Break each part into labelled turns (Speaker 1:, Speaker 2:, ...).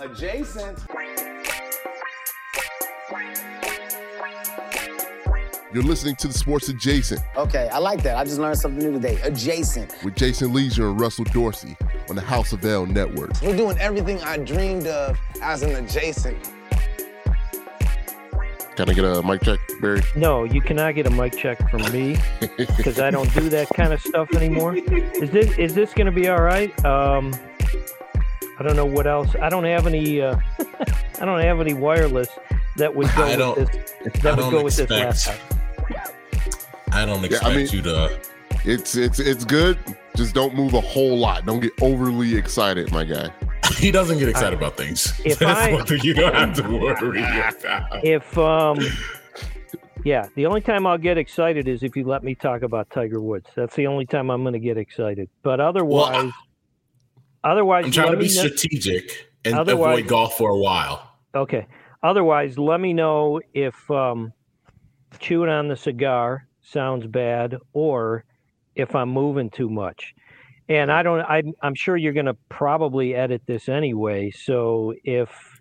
Speaker 1: Adjacent.
Speaker 2: You're listening to the Sports Adjacent
Speaker 1: Okay, I like that. I just learned something new today. Adjacent.
Speaker 2: with Jason Lieser and Russell Dorsey on the House of L Network.
Speaker 1: We're doing everything I dreamed of as an adjacent.
Speaker 2: Can I get a mic check, Barry?
Speaker 3: No, you cannot get a mic check from me because I don't do that kind of stuff anymore. Is this is this going to be all right? Um, I don't know what else. I don't have any. Uh, I don't have any wireless that would go
Speaker 4: I don't-
Speaker 3: with this.
Speaker 4: I
Speaker 3: That would
Speaker 4: don't
Speaker 3: go with this
Speaker 4: expect-
Speaker 3: laptop.
Speaker 4: I don't
Speaker 2: Yeah,
Speaker 4: expect
Speaker 2: I mean-
Speaker 4: you to.
Speaker 2: It's it's it's good. Just don't move a whole lot. Don't get overly excited, my guy.
Speaker 4: He doesn't get excited about things.
Speaker 3: If
Speaker 4: That's
Speaker 3: I-
Speaker 4: one you don't have to worry about.
Speaker 3: If um, yeah, the only time I'll get excited is if you let me talk about Tiger Woods. That's the only time I'm going to get excited. But otherwise, otherwise,
Speaker 4: I'm trying to be
Speaker 3: know-
Speaker 4: strategic and avoid golf for a while.
Speaker 3: Okay. Otherwise, let me know if um, chewing on the cigar sounds bad or if I'm moving too much. And I don't. I, I'm sure you're going to probably edit this anyway. So if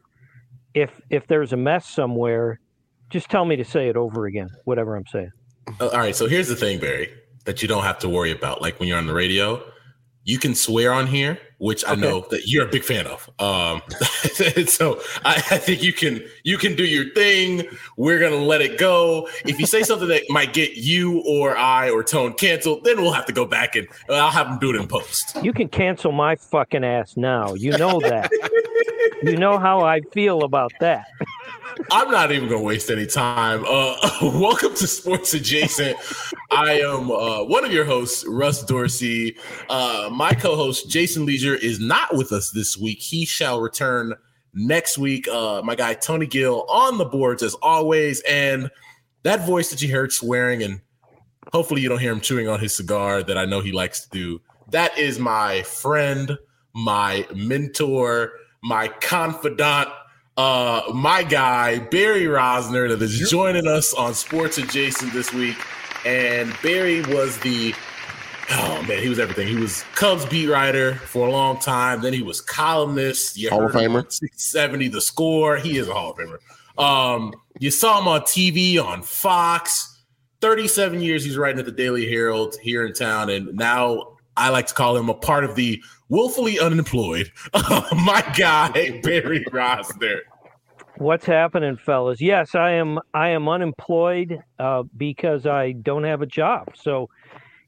Speaker 3: if if there's a mess somewhere, just tell me to say it over again. Whatever I'm saying.
Speaker 4: All right, so here's the thing, Barry, that you don't have to worry about. Like when you're on the radio, you can swear on here, which I
Speaker 3: Okay.
Speaker 4: know that you're a big fan of. Um, so I, I think you can you can do your thing. We're gonna let it go. If you say something that might get you or I or Tone canceled, then we'll have to go back and uh, I'll have them do it in post.
Speaker 3: You can cancel my fucking ass now. You know that. you know how I feel about that.
Speaker 4: I'm not even to waste any time. Uh, welcome to Sports Adjacent. I am uh, one of your hosts, Russ Dorsey. Uh, my co host, Jason Lieser, is not with us this week. He shall return next week. Uh, my guy, Tony Gill, on the boards as always. And that voice that you heard swearing, and hopefully you don't hear him chewing on his cigar that I know he likes to do, that is my friend, my mentor, my confidant uh, my guy Barry Rozner that is joining us on Sports Adjacent this week. And Barry was the oh man, he was everything. He was Cubs beat writer for a long time. Then he was columnist. You
Speaker 2: Hall of Famer.
Speaker 4: on 670 the score. He is a Hall of Famer. Um, you saw him on TV on Fox. 37 years he's writing at the Daily Herald here in town, and now I like to call him a part of the willfully unemployed. my guy Barry Rozner.
Speaker 3: What's happening, fellas? Yes, I am. I am unemployed uh, because I don't have a job. So,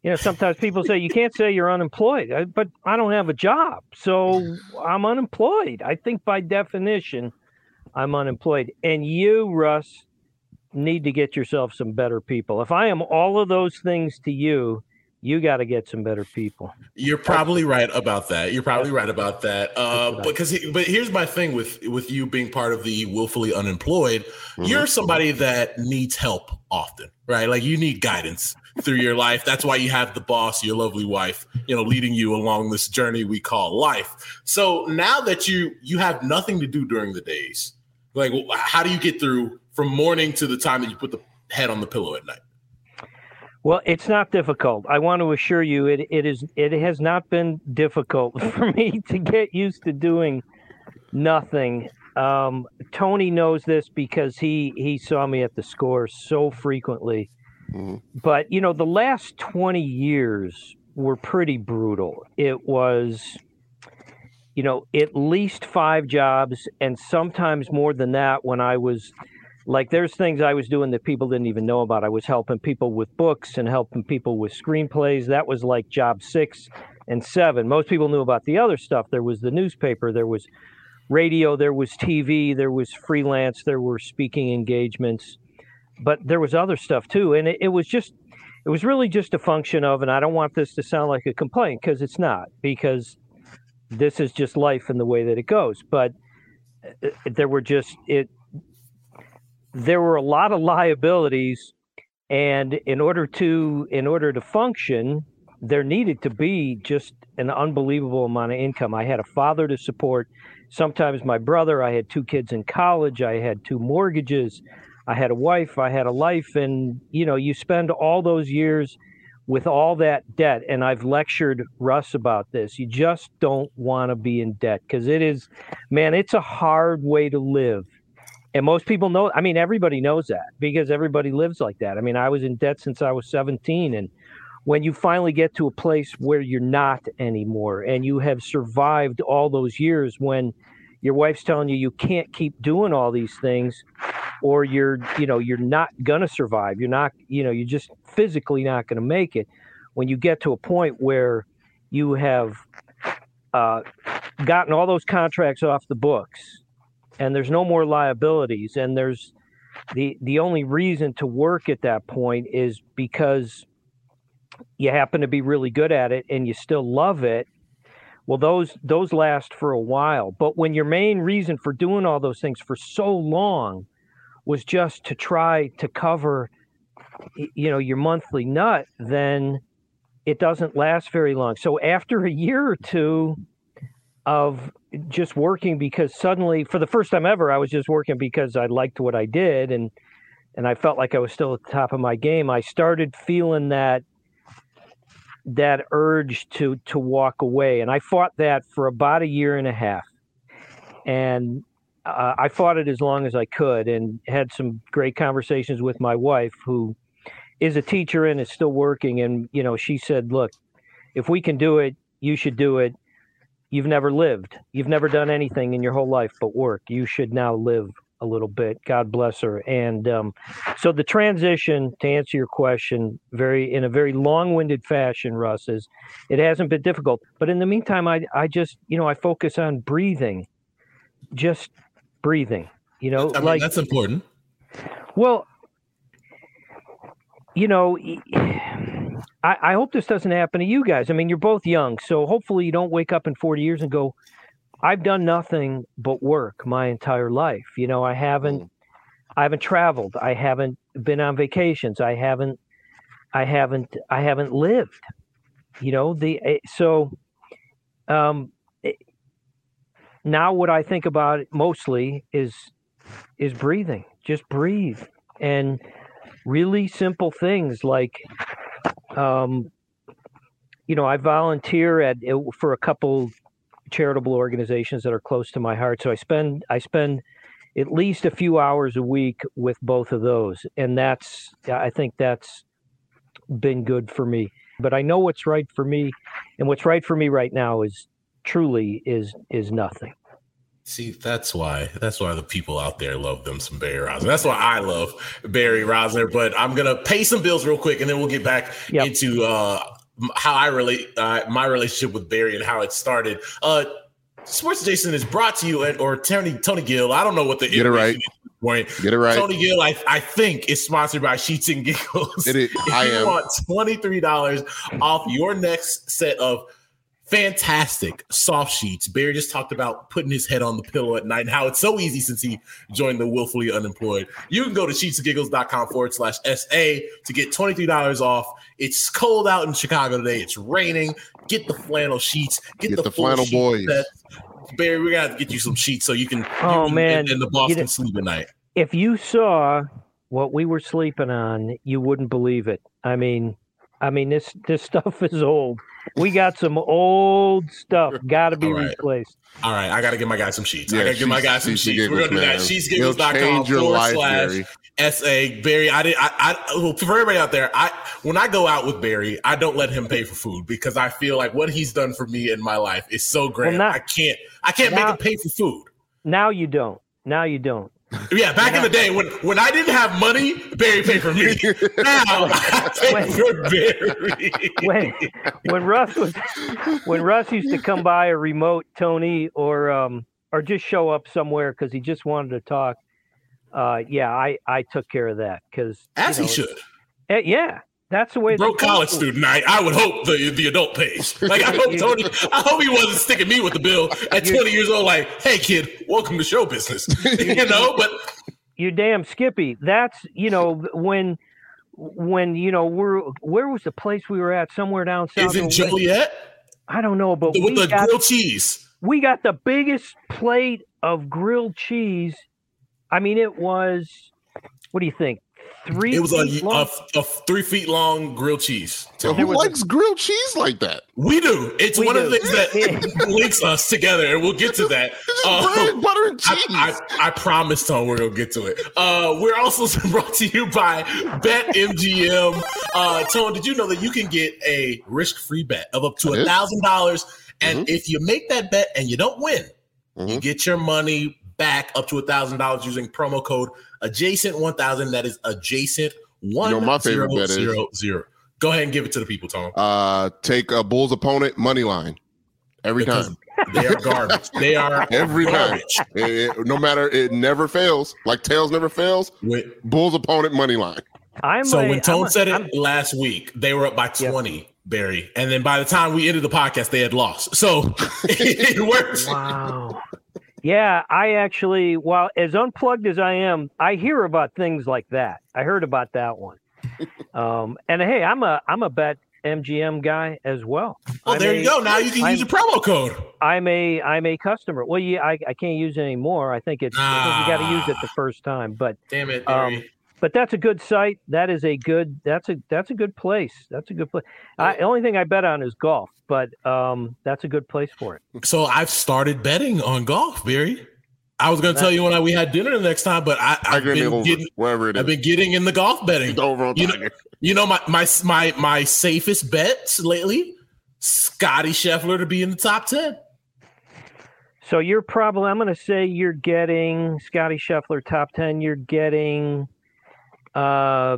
Speaker 3: you know, sometimes people say you can't say you're unemployed, I- but I don't have a job, so I'm unemployed. I think by definition, I'm unemployed. And you, Russ, need to get yourself some better people. If I am all of those things to you, you got to get some better people.
Speaker 4: You're probably right about that. You're probably right about that. Uh, because, he- but here's my thing with with you being part of the willfully unemployed. You're somebody that needs help often, right? Like you need guidance through your life. That's why you have the boss, your lovely wife, you know, leading you along this journey we call life. So now that you you have nothing to do during the days, like how do you get through from morning to the time that you put the head on the pillow at night?
Speaker 3: Well, it's not difficult. I want to assure you, it, it is. It has not been difficult for me to get used to doing nothing. Um, Tony knows this because he he saw me at the score so frequently. But you know, the last twenty years were pretty brutal. It was you know, at least five jobs and sometimes more than that when I was like there's things I was doing that people didn't even know about. I was helping people with books and helping people with screenplays. That was like job 6 and 7. Most people knew about the other stuff. There was the newspaper, there was radio, there was TV, there was freelance, there were speaking engagements. But there was other stuff too and it, it was just it was really just a function of and I don't want this to sound like a complaint because it's not because this is just life and the way that it goes. But uh, there were just it. There were a lot of liabilities, and in order to in order to function, there needed to be just an unbelievable amount of income. I had a father to support, sometimes my brother. I had two kids in college. I had two mortgages. I had a wife. I had a life, and you know, you spend all those years with all that debt, and I've lectured Russ about this, you just don't want to be in debt because it is, man, it's a hard way to live. And most people know, I mean, everybody knows that because everybody lives like that. I mean, I was in debt since I was 17. And when you finally get to a place where you're not anymore and you have survived all those years when your wife's telling you you can't keep doing all these things or you're you know you're not gonna survive you're not you know you're just physically not gonna make it when you get to a point where you have uh, gotten all those contracts off the books and there's no more liabilities. And there's the the only reason to work at that point is because you happen to be really good at it and you still love it. Well those those last for a while. But when your main reason for doing all those things for so long was just to try to cover you know your monthly nut then it doesn't last very long. So after a year or two of just working because suddenly for the first time ever i was just working because i liked what i did and and i felt like i was still at the top of my game i started feeling that that urge to to walk away and i fought that for about a year and a half and uh, I fought it as long as I could and had some great conversations with my wife, who is a teacher and is still working. And, you know, she said, look, if we can do it, you should do it. You've never lived. You've never done anything in your whole life but work. You should now live a little bit. God bless her. And um, so the transition, to answer your question, very in a very long-winded fashion, Russ, is it hasn't been difficult. But in the meantime, I I just you know I focus on breathing, just breathing. You know,
Speaker 4: I mean,
Speaker 3: like
Speaker 4: that's important.
Speaker 3: Well, you know, I, I hope this doesn't happen to you guys. I mean, you're both young, so hopefully you don't wake up in 40 years and go, "I've done nothing but work my entire life." You know, I haven't, I haven't traveled, I haven't been on vacations, I haven't, I haven't, I haven't lived. You know, the eh, so, um, now what I think about mostly is is breathing. Just breathe and really simple things like um, you know, I volunteer at for a couple charitable organizations that are close to my heart. So I spend I spend at least a few hours a week with both of those, and that's I think that's been good for me. But I know what's right for me, and what's right for me right now is truly is is nothing.
Speaker 4: See, that's why that's why the people out there love them some Barry Rozner. That's why I love Barry Rozner. But I'm gonna pay some bills real quick, and then we'll get back yep. into uh, how I relate uh, my relationship with Barry and how it started. Uh, Sports Jason is brought to you, at, or Tony Tony Gill. I don't know what the
Speaker 2: get it right.
Speaker 4: Point.
Speaker 2: Get it right.
Speaker 4: Tony Gill, I, I think, is sponsored by Sheets and Giggles.
Speaker 2: It is.
Speaker 4: If
Speaker 2: I
Speaker 4: you
Speaker 2: am.
Speaker 4: want twenty three dollars off your next set of fantastic soft sheets. Barry just talked about putting his head on the pillow at night and how it's so easy since he joined the willfully unemployed. You can go to sheetsandgiggles.com forward slash SA to get $23 off. It's cold out in Chicago today. It's raining. Get the flannel sheets. Get,
Speaker 2: Get
Speaker 4: the,
Speaker 2: the flannel boys.
Speaker 4: set. Barry, we're gonna get you some sheets so you can
Speaker 3: Oh,
Speaker 4: you and-
Speaker 3: man.
Speaker 4: and, and the boss
Speaker 3: You
Speaker 4: can
Speaker 3: know-
Speaker 4: sleep at night.
Speaker 3: if you saw what we were sleeping on, you wouldn't believe it. I mean, I mean, this this stuff is old. We got some old stuff. Got to be
Speaker 4: All right.
Speaker 3: replaced.
Speaker 4: All right, I got to give my guy some sheets. I got to give my
Speaker 2: sheets-
Speaker 4: guy some
Speaker 2: sheets and
Speaker 4: sheets. We're gonna do that.
Speaker 2: man.
Speaker 4: Sheetsgiggles.com
Speaker 2: He'll your
Speaker 4: forward
Speaker 2: life,
Speaker 4: slash
Speaker 2: Barry.
Speaker 4: SA Barry. I did. I, I well, for everybody out there. I when I go out with Barry, I don't let him pay for food because I feel like what he's done for me in my life is so great.
Speaker 3: now-
Speaker 4: I can't. I can't make him pay for food.
Speaker 3: Now you don't. Now you don't.
Speaker 4: Yeah, back in the day when when I didn't have money, Barry paid for me. now I pay
Speaker 3: Wait.
Speaker 4: for Barry.
Speaker 3: when when Russ was when Russ used to come by a remote Tony or um or just show up somewhere because he just wanted to talk. Uh, yeah, I I took care of that because
Speaker 4: As he should.
Speaker 3: yeah, that's the way.
Speaker 4: broke
Speaker 3: the-
Speaker 4: college student. I, I would hope the the adult pays. Like I hope Tony, I hope he wasn't sticking me with the bill at 20 years old. Like, hey kid, welcome to show business. you know, but
Speaker 3: you're damn Skippy. That's you know when when you know we're where was the place we were at somewhere down south.
Speaker 4: is it Joliet
Speaker 3: I don't know, but
Speaker 4: with the
Speaker 3: got
Speaker 4: grilled cheese?
Speaker 3: we got the biggest plate of grilled cheese. I mean, it was. What do you think? Three.
Speaker 4: It was
Speaker 3: feet
Speaker 4: a,
Speaker 3: long?
Speaker 4: a, a three feet long grilled cheese.
Speaker 2: So who likes grilled cheese like that?
Speaker 4: We do. It's
Speaker 3: We
Speaker 4: one of the things that links us together, and we'll get to that.
Speaker 2: It's just
Speaker 4: Uh,
Speaker 2: bread, butter, and cheese.
Speaker 4: I, I, I promise, Tone, we're gonna get to it. Uh, we're also brought to you by BetMGM. Uh, Tone, did you know that you can get a risk-free bet of up to
Speaker 2: I
Speaker 4: a
Speaker 2: did.
Speaker 4: thousand dollars, and
Speaker 2: Mhm.
Speaker 4: if you make that bet and you don't win, you
Speaker 2: Mhm.
Speaker 4: get your money back up to a thousand dollars using promo code adjacent one thousand. That is adjacent one
Speaker 2: know my favorite bet is-
Speaker 4: zero zero. Go ahead and give it to the people, Tom.
Speaker 2: uh, take a Bulls opponent money line every
Speaker 4: Because
Speaker 2: time.
Speaker 4: They are garbage. They are
Speaker 2: Every time.
Speaker 4: garbage.
Speaker 2: It- it- no matter, it never fails. Like tails never fails.
Speaker 4: With-
Speaker 2: Bulls opponent money line.
Speaker 3: I'm
Speaker 4: So
Speaker 3: a-
Speaker 4: when Tone
Speaker 3: I'm a-
Speaker 4: said it
Speaker 3: I'm-
Speaker 4: last week, they were up by 20, Barry. And then by the time we ended the podcast, they had lost. So it works.
Speaker 3: Wow. Yeah, I actually, while as unplugged as I am, I hear about things like that. I heard about that one. Um, and hey, I'm a I'm a bet MGM guy as well.
Speaker 4: Oh,
Speaker 3: I'm
Speaker 4: there
Speaker 3: a-
Speaker 4: you go. Now you can
Speaker 3: I'm-
Speaker 4: use a promo code.
Speaker 3: I'm a I'm a customer. Well, yeah, I, I can't use it anymore. I think it's think you got to use it the first time. But
Speaker 4: Damn it,
Speaker 3: Um. But that's a good site. That is a good. That's a that's a good place. That's a good place. I, the only thing I bet on is golf, but um, that's a good place for it.
Speaker 4: so I've started betting on golf, Barry. I was going to tell you when I, we had dinner the next time, but I, I've
Speaker 2: Tiger
Speaker 4: been getting
Speaker 2: wherever it is.
Speaker 4: I've been getting in the golf betting.
Speaker 2: It's over on
Speaker 4: You know,
Speaker 2: Tiger.
Speaker 4: you know my my my my safest bets lately. Scotty Scheffler to be in the top ten.
Speaker 3: So you're probably I'm going to say you're getting Scotty Scheffler top ten. You're getting uh,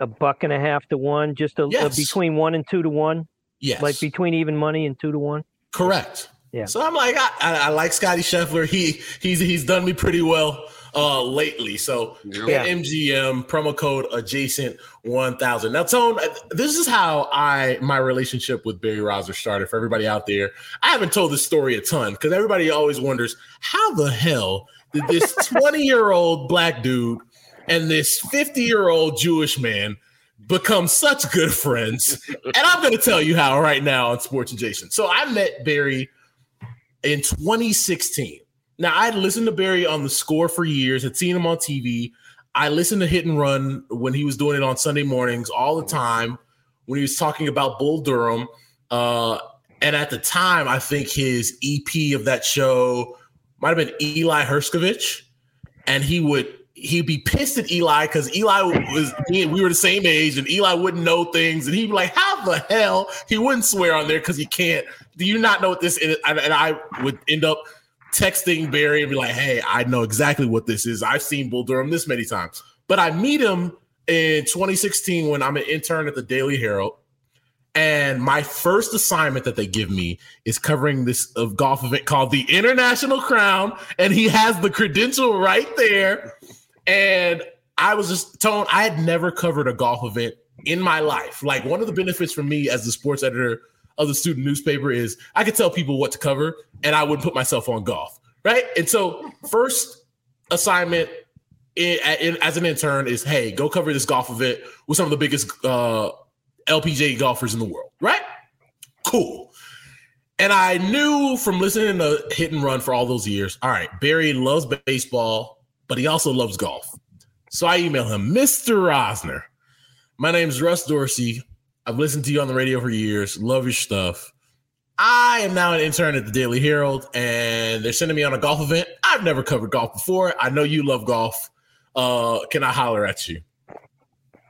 Speaker 3: a buck and a half to one, just a, a between one and two to one,
Speaker 4: Yes,
Speaker 3: like between even money and two to one.
Speaker 4: Correct.
Speaker 3: Yeah.
Speaker 4: So I'm like, I, I, I like Scotty Scheffler. He he's he's done me pretty well uh lately. So
Speaker 3: Yeah.
Speaker 4: MGM promo code adjacent one thousand. Now, Tone, uh, this is how I my relationship with Barry Rozner started. For everybody out there, I haven't told this story a ton because everybody always wonders how the hell did this 20 year old black dude and this 50 year old Jewish man become such good friends. And I'm going to tell you how right now on Sports Adjacent. So I met Barry in 2016. Now I'd listened to Barry on the score for years, had seen him on TV. I listened to Hit and Run when he was doing it on Sunday mornings all the time when he was talking about Bull Durham. Uh, and at the time, I think his EP of that show might have been Eli Hershkovich. And he would he'd be pissed at Eli because Eli was we were the same age, and Eli wouldn't know things, and he'd be like, "How the hell?" He wouldn't swear on there because he can't. Do you not know what this is? And and I would end up texting Barry and be like, "Hey, I know exactly what this is. I've seen Bull Durham this many times." But I meet him in 2016 when I'm an intern at the Daily Herald. And my first assignment that they give me is covering this of golf event called the International Crown, and he has the credential right there. And I was just told I had never covered a golf event in my life. Like one of the benefits for me as the sports editor of the student newspaper is I could tell people what to cover, and I wouldn't put myself on golf, right? And so first assignment in, in, as an intern is hey, go cover this golf event with some of the biggest uh, LPGA golfers in the world, right? Cool. And I knew from listening to Hit and Run for all those years, all right, Barry loves baseball, but he also loves golf. So I email him, Mr. Rozner. My name's Russ Dorsey. I've listened to you on the radio for years. Love your stuff. I am now an intern at the Daily Herald, and they're sending me on a golf event. I've never covered golf before. I know you love golf. Uh, can I holler at you?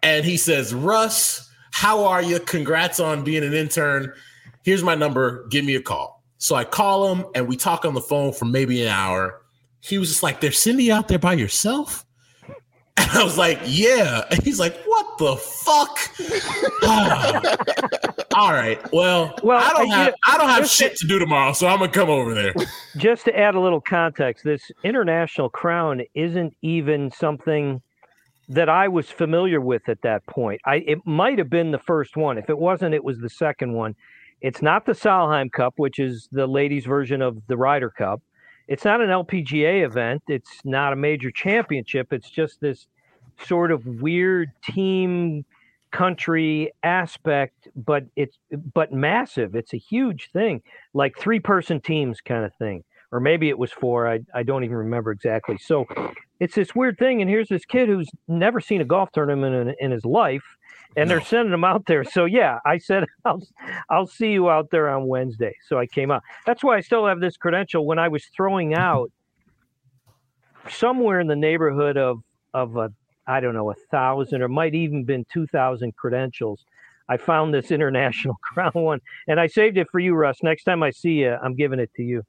Speaker 4: And he says, Russ, how are you? Congrats on being an intern. Here's my number. Give me a call. So I call him, and we talk on the phone for maybe an hour. He was just like, They're sending you out there by yourself? And I was like, yeah. And he's like, what the fuck? All right. Well,
Speaker 3: Well,
Speaker 4: I don't have
Speaker 3: get-
Speaker 4: I don't have shit to do tomorrow, so I'm gonna come over there.
Speaker 3: just to add a little context, this international crown isn't even something that I was familiar with at that point. I it might have been the first one. If it wasn't, it was the second one. It's not the Solheim Cup, which is the ladies' version of the Ryder Cup. It's not an LPGA event. It's not a major championship. It's just this sort of weird team country aspect, but it's but massive. It's a huge thing, like three person teams kind of thing, or maybe it was four. I I don't even remember exactly. So it's this weird thing, and here's this kid who's never seen a golf tournament in, in his life, and they're sending them out there. So yeah, I said I'll I'll see you out there on Wednesday. So I came out. That's why I still have this credential. When I was throwing out somewhere in the neighborhood of of a I don't know a thousand or might even been two thousand credentials. I found this international crown one, and I saved it for you, Russ. Next time I see you, I'm giving it to you.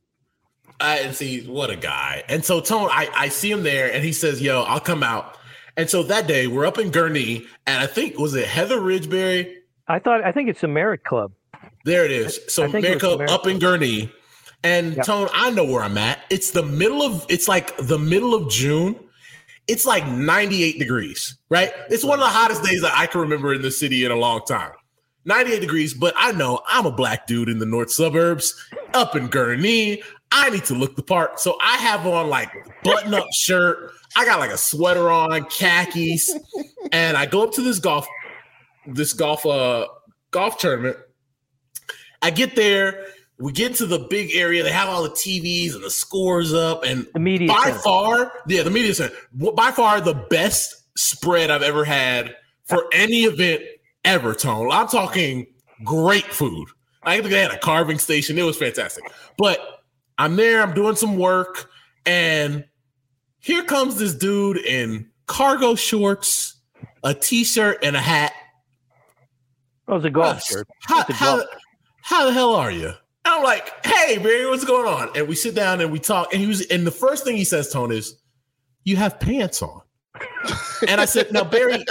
Speaker 4: I see what a guy. And so Tone, I, I see him there and he says, Yo, I'll come out. And so that day we're up in Gurnee, and I think was it Heather Ridgeberry?
Speaker 3: I thought I think it's the Merit Club.
Speaker 4: There it is. So
Speaker 3: I think it was
Speaker 4: America
Speaker 3: America.
Speaker 4: up in Gurnee. And
Speaker 3: Yep.
Speaker 4: Tone, I know where I'm at. It's the middle of it's like the middle of June. It's like 98 degrees, right? It's one of the hottest days that I can remember in the city in a long time. 98 degrees, but I know I'm a black dude in the north suburbs, up in Gurnee. I need to look the part. So I have on like button up shirt. I got like a sweater on, khakis, and I go up to this golf, this golf, uh, golf tournament. I get there. We get into the big area. They have all the TVs and the scores up, and
Speaker 3: The media
Speaker 4: by
Speaker 3: center.
Speaker 4: far, yeah, the media center. By far, the best spread I've ever had for any event ever. Tone. I'm talking great food. I think they had a carving station. It was fantastic. But I'm there. I'm doing some work, and here comes this dude in cargo shorts, a t-shirt, and a hat.
Speaker 3: Oh, it was a golf shirt.
Speaker 4: How,
Speaker 3: It's
Speaker 4: how, how the hell are you? And I'm like, hey, Barry, what's going on? And we sit down and we talk. And he was, and the first thing he says, Tone, is, you have pants on. and I said, now, Barry,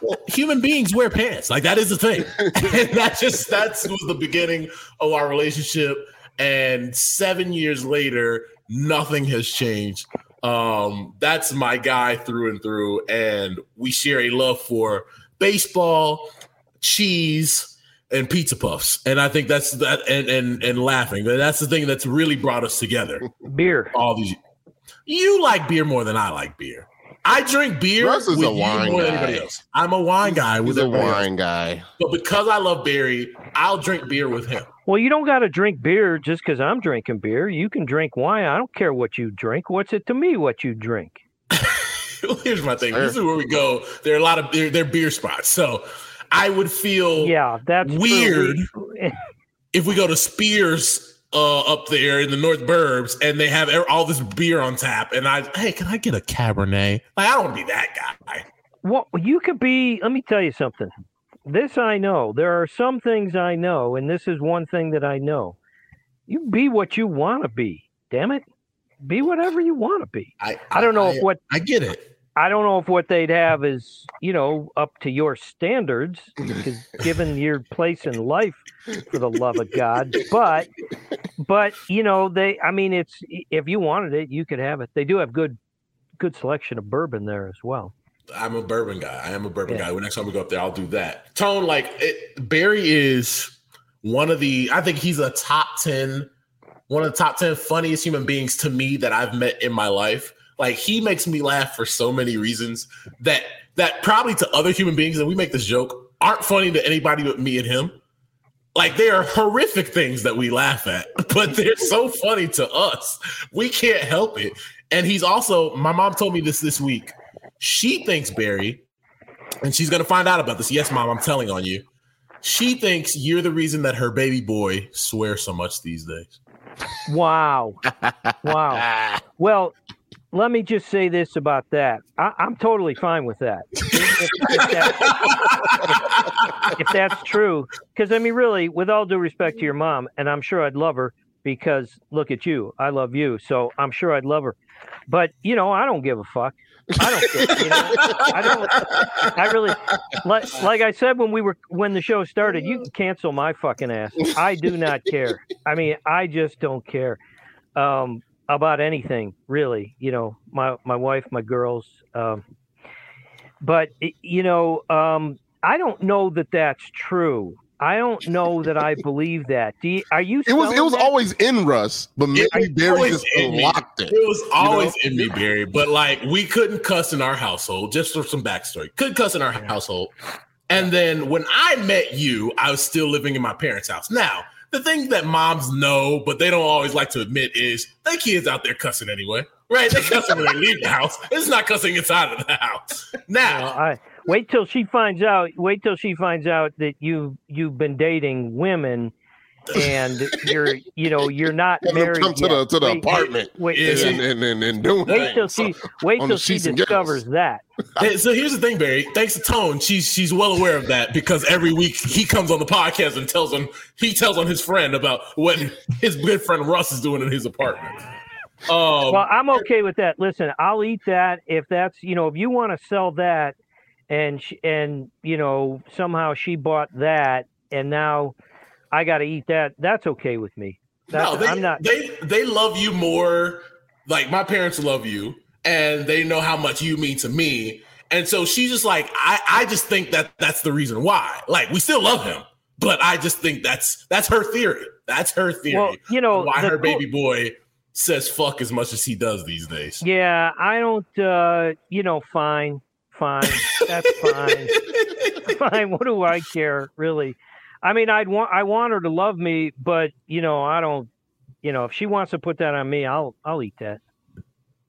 Speaker 4: well, human beings wear pants. Like that is the thing. and that just, that was the beginning of our relationship. And seven years later, nothing has changed. Um, that's my guy through and through. And we share a love for baseball, cheese, and pizza puffs. And I think that's that and and and laughing. That's the thing that's really brought us together.
Speaker 3: beer.
Speaker 4: All these you like beer more than I like beer. I drink beer
Speaker 2: Russ is
Speaker 4: with
Speaker 2: a
Speaker 4: you
Speaker 2: wine
Speaker 4: more than anybody else. I'm a wine guy
Speaker 2: He's
Speaker 4: with
Speaker 2: a
Speaker 4: everybody else.
Speaker 2: wine guy.
Speaker 4: But because I love Barry, I'll drink beer with him.
Speaker 3: Well, you don't got to drink beer just because I'm drinking beer. You can drink wine. I don't care what you drink. What's it to me what you drink?
Speaker 4: well, Here's my thing.
Speaker 2: Sure.
Speaker 4: This is where we go. There are a lot of there, beer spots. So I would feel
Speaker 3: Yeah, that's.
Speaker 4: Weird. If we go to Spears uh, up there in the North Burbs and they have all this beer on tap, and I, hey, can I get a Cabernet? Like, I don't want to be that guy.
Speaker 3: Well, you could be. Let me tell you something. This I know. There are some things I know, and this is one thing that I know. You be what you want to be. Damn it, be whatever you want to be.
Speaker 4: I,
Speaker 3: I don't know if what
Speaker 4: I get it.
Speaker 3: I don't know if what they'd have is you know up to your standards, given your place in life, for the love of God. But but you know they. I mean, it's if you wanted it, you could have it. They do have good good selection of bourbon there as well.
Speaker 4: I'm a bourbon guy. I am a bourbon
Speaker 3: Yeah.
Speaker 4: guy. When next time we go up there, I'll do that. Tone, like it, Barry is one of the. I think he's a top ten, one of the top ten funniest human beings to me that I've met in my life. Like he makes me laugh for so many reasons that that probably to other human beings, and we make this joke, aren't funny to anybody but me and him. Like they are horrific things that we laugh at, but they're so funny to us. We can't help it. And he's also, my mom told me this this week. She thinks Barry, and she's gonna find out about this. Yes, mom, I'm telling on you. She thinks you're the reason that her baby boy swears so much these days.
Speaker 3: Wow. wow. Well, let me just say this about that. I, I'm totally fine with that. If, if, that, if, if that's true, because I mean, really, with all due respect to your mom, and I'm sure I'd love her because look at you, I love you, so I'm sure I'd love her. But you know, I don't give a fuck. I don't care. You know? I don't. I really like. Like I said when we were when the show started, you can cancel my fucking ass. I do not care. I mean, I just don't care um, about anything really. You know, my my wife, my girls. Um, but you know, um, I don't know that that's true. I don't know that I believe that. Do you, are you?
Speaker 2: It was it was
Speaker 3: that?
Speaker 2: always in Russ, but maybe
Speaker 4: was
Speaker 2: Barry just unlocked it.
Speaker 4: It was always
Speaker 2: know?
Speaker 4: in me, Barry. But like we couldn't cuss in our household, just for some backstory. Couldn't cuss in our household. And then when I met you, I was still living in my parents' house. Now, the thing that moms know, but they don't always like to admit is their kids out there cussing anyway. Right? They cussing when they leave the house. It's not cussing inside of the house. Now
Speaker 3: Well, I wait till she finds out. Wait till she finds out that you you've been dating women, and you're you know you're not married.
Speaker 2: come to the to the
Speaker 3: Wait,
Speaker 2: apartment
Speaker 3: Wait,
Speaker 4: Yeah,
Speaker 3: wait,
Speaker 2: and, and, and, and doing
Speaker 3: wait till she wait till she discovers that.
Speaker 4: Hey, so here's the thing, Barry. Thanks to Tone, she's she's well aware of that because every week he comes on the podcast and tells him he tells on his friend about what his good friend Russ is doing in his apartment. Um,
Speaker 3: Well, I'm okay with that. Listen, I'll eat that if that's you know if you want to sell that, and sh- and you know somehow she bought that, and now I got to eat that. That's okay with me. That's,
Speaker 4: no, they,
Speaker 3: I'm not.
Speaker 4: They they love you more. Like my parents love you, and they know how much you mean to me. And so she's just like, I I just think that that's the reason why. Like we still love him, but I just think that's that's her theory. That's her theory.
Speaker 3: Well, you know,
Speaker 4: why her baby boy says fuck as much as he does these days.
Speaker 3: Yeah, I don't. uh You know, fine, fine. That's fine. fine. What do I care, really? I mean, I'd want I want her to love me, but you know, I don't. You know, if she wants to put that on me, I'll I'll eat that.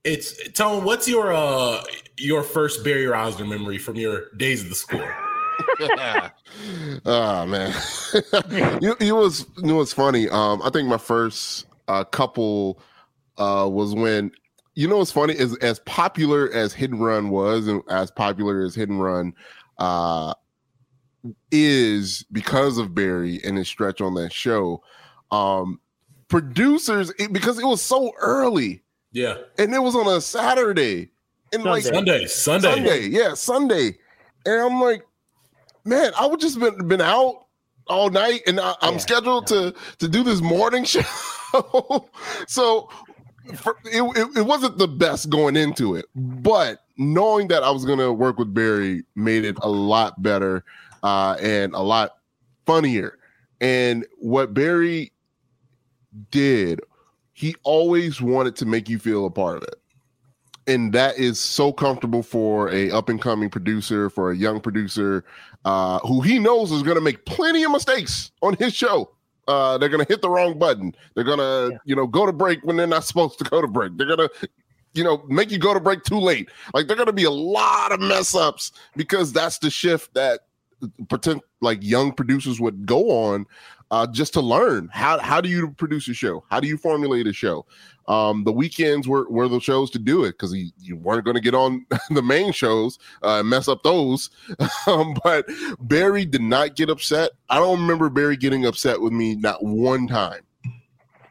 Speaker 4: It's Tone. What's your uh your first Barry Rozner memory from your days at the school?
Speaker 2: oh man, you, you was you know what's funny? Um, I think my first uh, couple uh, was when you know what's funny is as popular as Hit and Run was, and as popular as Hit and Run uh, is because of Barry and his stretch on that show. Um, producers, it, because it was so early
Speaker 4: Yeah,
Speaker 2: and it was on a Saturday, and like
Speaker 3: Sunday.
Speaker 4: Sunday, Sunday.
Speaker 2: Sunday, yeah, Sunday. And I'm like, man, I would just been been out all night, and I, I'm
Speaker 3: Yeah,
Speaker 2: scheduled to to do this morning show. so for, it, it it wasn't the best going into it, but knowing that I was gonna work with Barry made it a lot better uh, and a lot funnier. And what Barry did, he always wanted to make you feel a part of it and that is so comfortable for a up and coming producer for a young producer uh, who he knows is going to make plenty of mistakes on his show uh, they're going to hit the wrong button. They're going to
Speaker 3: Yeah.
Speaker 2: you know go to break when they're not supposed to go to break. They're going to you know make you go to break too late. Like they're going to be a lot of mess ups because that's the shift that pretend like young producers would go on uh, just to learn how how do you produce a show how do you formulate a show um, the weekends were, were the shows to do it because you, weren't going to get on the main shows uh, mess up those. um, but Barry did not get upset. I don't remember Barry getting upset with me not one time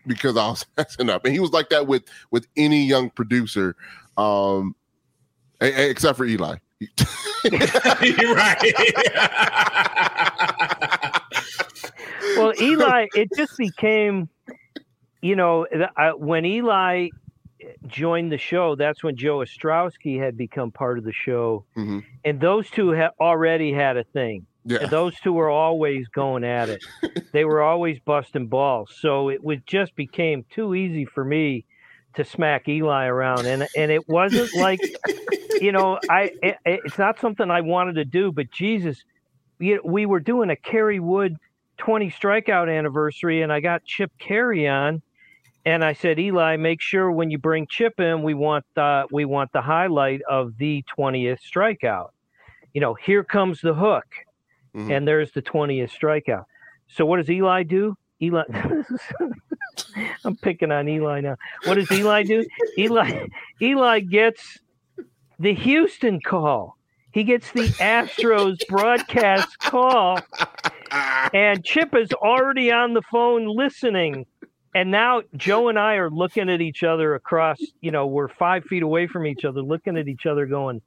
Speaker 2: because I was messing up. And he was like that with with any young producer, um, e- e- except for Eli.
Speaker 4: You're right.
Speaker 3: Well, Eli, it just became, you know, I, when Eli joined the show, that's when Joe Ostrowski had become part of the show,
Speaker 2: Mhm.
Speaker 3: and those two had already had a thing.
Speaker 2: Yeah.
Speaker 3: Those two were always going at it. they were always busting balls. So it was just became too easy for me to smack Eli around, and and it wasn't like, you know, I it, it's not something I wanted to do, but Jesus, we, we were doing a Kerry Wood 20 strikeout anniversary, and I got Chip Caray on. And I said, Eli, make sure when you bring Chip in, we want the we want the highlight of the 20th strikeout. You know, here comes the hook.
Speaker 2: Mhm.
Speaker 3: and there's the 20th strikeout. So what does Eli do? Eli, I'm picking on Eli now. What does Eli do? Eli, Eli gets the Houston call. He gets the Astros broadcast call, Ah. and Chip is already on the phone listening. And now Joe and I are looking at each other across, you know, we're five feet away from each other, looking at each other, going,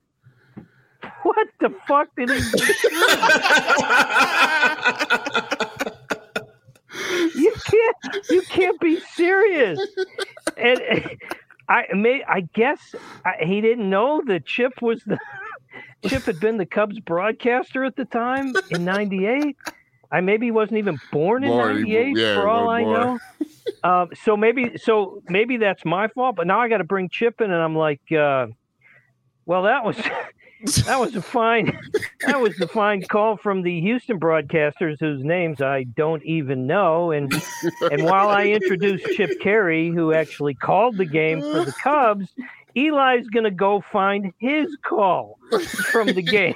Speaker 3: What the fuck did he you can't you can't be serious. And and i may i guess I, he didn't know that chip was the chip had been the cubs broadcaster at the time in 98 i maybe wasn't even born in
Speaker 2: Born,
Speaker 3: 98
Speaker 2: yeah,
Speaker 3: for all i know. Um, so maybe so maybe that's my fault but now i got to bring chip in and i'm like uh, well that was that was a fine that was the fine call from the Houston broadcasters whose names I don't even know. And and while I introduced Chip Caray who actually called the game for the Cubs Eli's going to go find his call from the game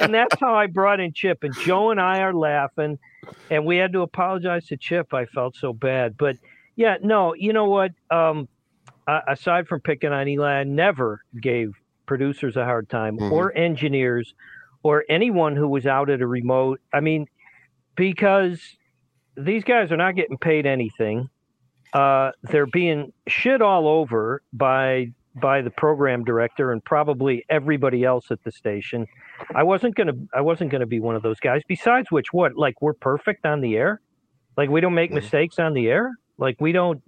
Speaker 3: and that's how I brought in Chip and Joe and I are laughing and we had to apologize to Chip I felt so bad but yeah no you know what um aside from picking on Eli I never gave producers a hard time
Speaker 2: Mhm.
Speaker 3: or engineers or anyone who was out at a remote. I mean, because these guys are not getting paid anything. Uh, they're being shit all over by by the program director and probably everybody else at the station. I wasn't gonna I wasn't gonna be one of those guys. Besides which, what like we're perfect on the air? Like we don't make
Speaker 2: Mhm.
Speaker 3: mistakes on the air? Like we don't.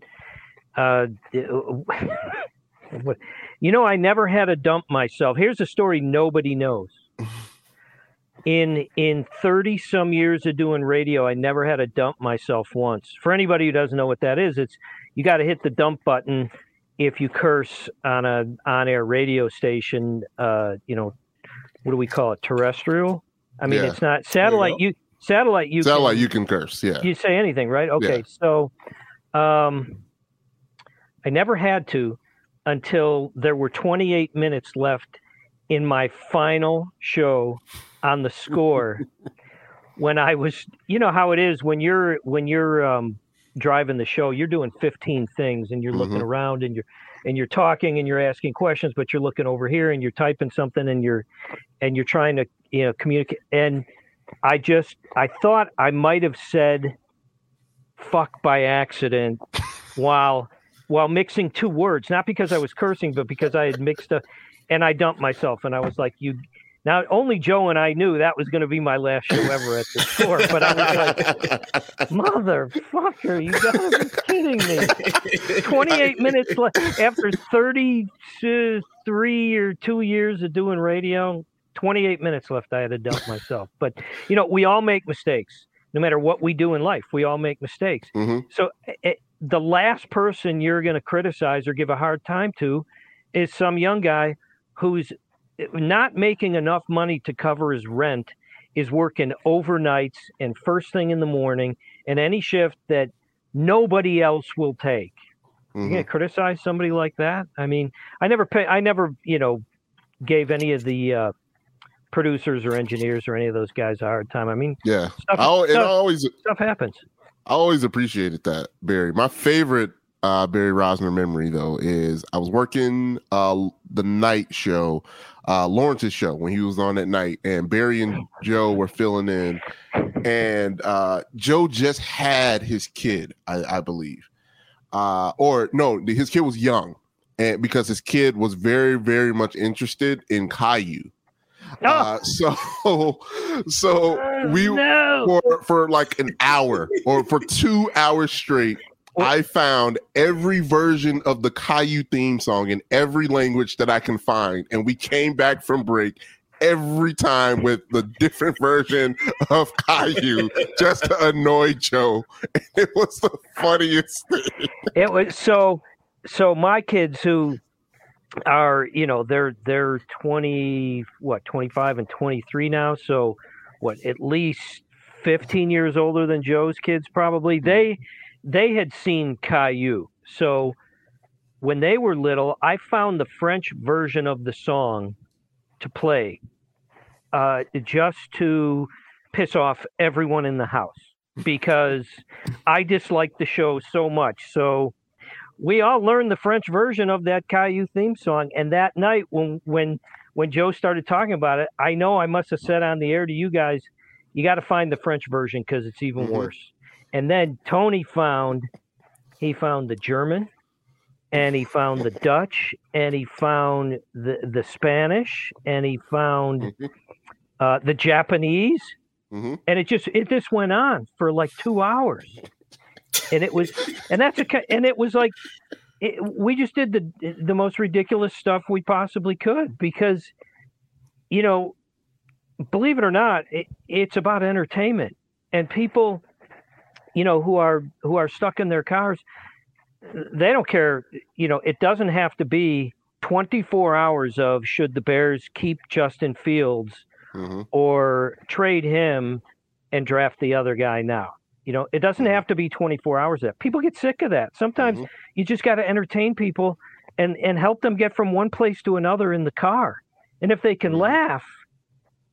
Speaker 3: Uh, what, you know, I never had to dump myself. Here's a story nobody knows. In in 30 some years of doing radio, I never had to dump myself once. For anybody who doesn't know what that is, it's you got to hit the dump button if you curse on a on-air radio station, uh, you know, what do we call it? Terrestrial? I mean,
Speaker 2: Yeah.
Speaker 3: it's not satellite.
Speaker 4: go.
Speaker 3: You satellite. You
Speaker 2: Sound
Speaker 3: can-
Speaker 2: you can curse. Yeah.
Speaker 3: you say anything, right? Okay, so um, I never had to until there were 28 minutes left in my final show on the score when I was, you know how it is when you're when you're um, driving the show, you're doing 15 things and you're looking
Speaker 2: Mhm.
Speaker 3: around and you're and you're talking and you're asking questions, but you're looking over here and you're typing something and you're and you're trying to you know communicate and I just I thought I might have said fuck by accident while while mixing two words, not because I was cursing, but because I had mixed up and I dumped myself and I was like, you now only Joe and I knew that was going to be my last show ever at the store, but I was like, motherfucker, you gotta be kidding me. 28 minutes left after 33 or two years of doing radio 28 minutes left i had to dump myself but you know we all make mistakes no matter what we do in life we all make mistakes
Speaker 2: Mhm.
Speaker 3: so eh, the last person you're going to criticize or give a hard time to is some young guy who's eh, not making enough money to cover his rent is working overnights and first thing in the morning and any shift that nobody else will take you're
Speaker 2: Mhm.
Speaker 3: gonna criticize somebody like that i mean i never pay i never you know gave any of the uh producers or engineers or any of those guys a hard time i mean
Speaker 2: Yeah.
Speaker 3: stuff,
Speaker 2: I,
Speaker 3: stuff,
Speaker 2: always
Speaker 3: stuff happens
Speaker 2: I always appreciated that, Barry. My favorite uh, Barry Rozner memory, though, is I was working uh, the night show, uh, Laurence's show, when he was on at night, and Barry and Joe were filling in. And uh, Joe just had his kid, I, I believe. Uh, or no, his kid was young. And because his kid was very, very much interested in Caillou. Uh, so, so we
Speaker 3: no
Speaker 2: for for like an hour or for two hours straight. I found every version of the Caillou theme song in every language that I can find, and we came back from break every time with the different version of Caillou just to annoy Joe. It was the funniest thing.
Speaker 3: it was so so my kids who are you know they're they're 20 what 25 and 23 now so what at least 15 years older than joe's kids probably they they had seen caillou so when they were little i found the french version of the song to play uh just to piss off everyone in the house because I disliked the show so much. So we all learned the French version of that Caillou theme song. And that night when when when Joe started talking about it, I know I must have said on the air to you guys, you got to find the French version because it's even
Speaker 2: Mhm.
Speaker 3: worse. And then Tony found he found the German and he found the Dutch and he found the the Spanish and he found
Speaker 2: Mhm.
Speaker 3: uh, the Japanese
Speaker 2: Mhm.
Speaker 3: and it just it just went on for like two hours and it was and that's a and it was like it, we just did the the most ridiculous stuff we possibly could because you know believe it or not it, it's about entertainment and people you know who are who are stuck in their cars they don't care you know it doesn't have to be 24 hours of should the bears keep justin fields
Speaker 2: Mhm.
Speaker 3: or trade him and draft the other guy now. You know, it doesn't have to be 24 hours of that. People get sick of that. Sometimes
Speaker 2: Mhm.
Speaker 3: you just got to entertain people and and help them get from one place to another in the car. And if they can
Speaker 2: Mhm.
Speaker 3: laugh,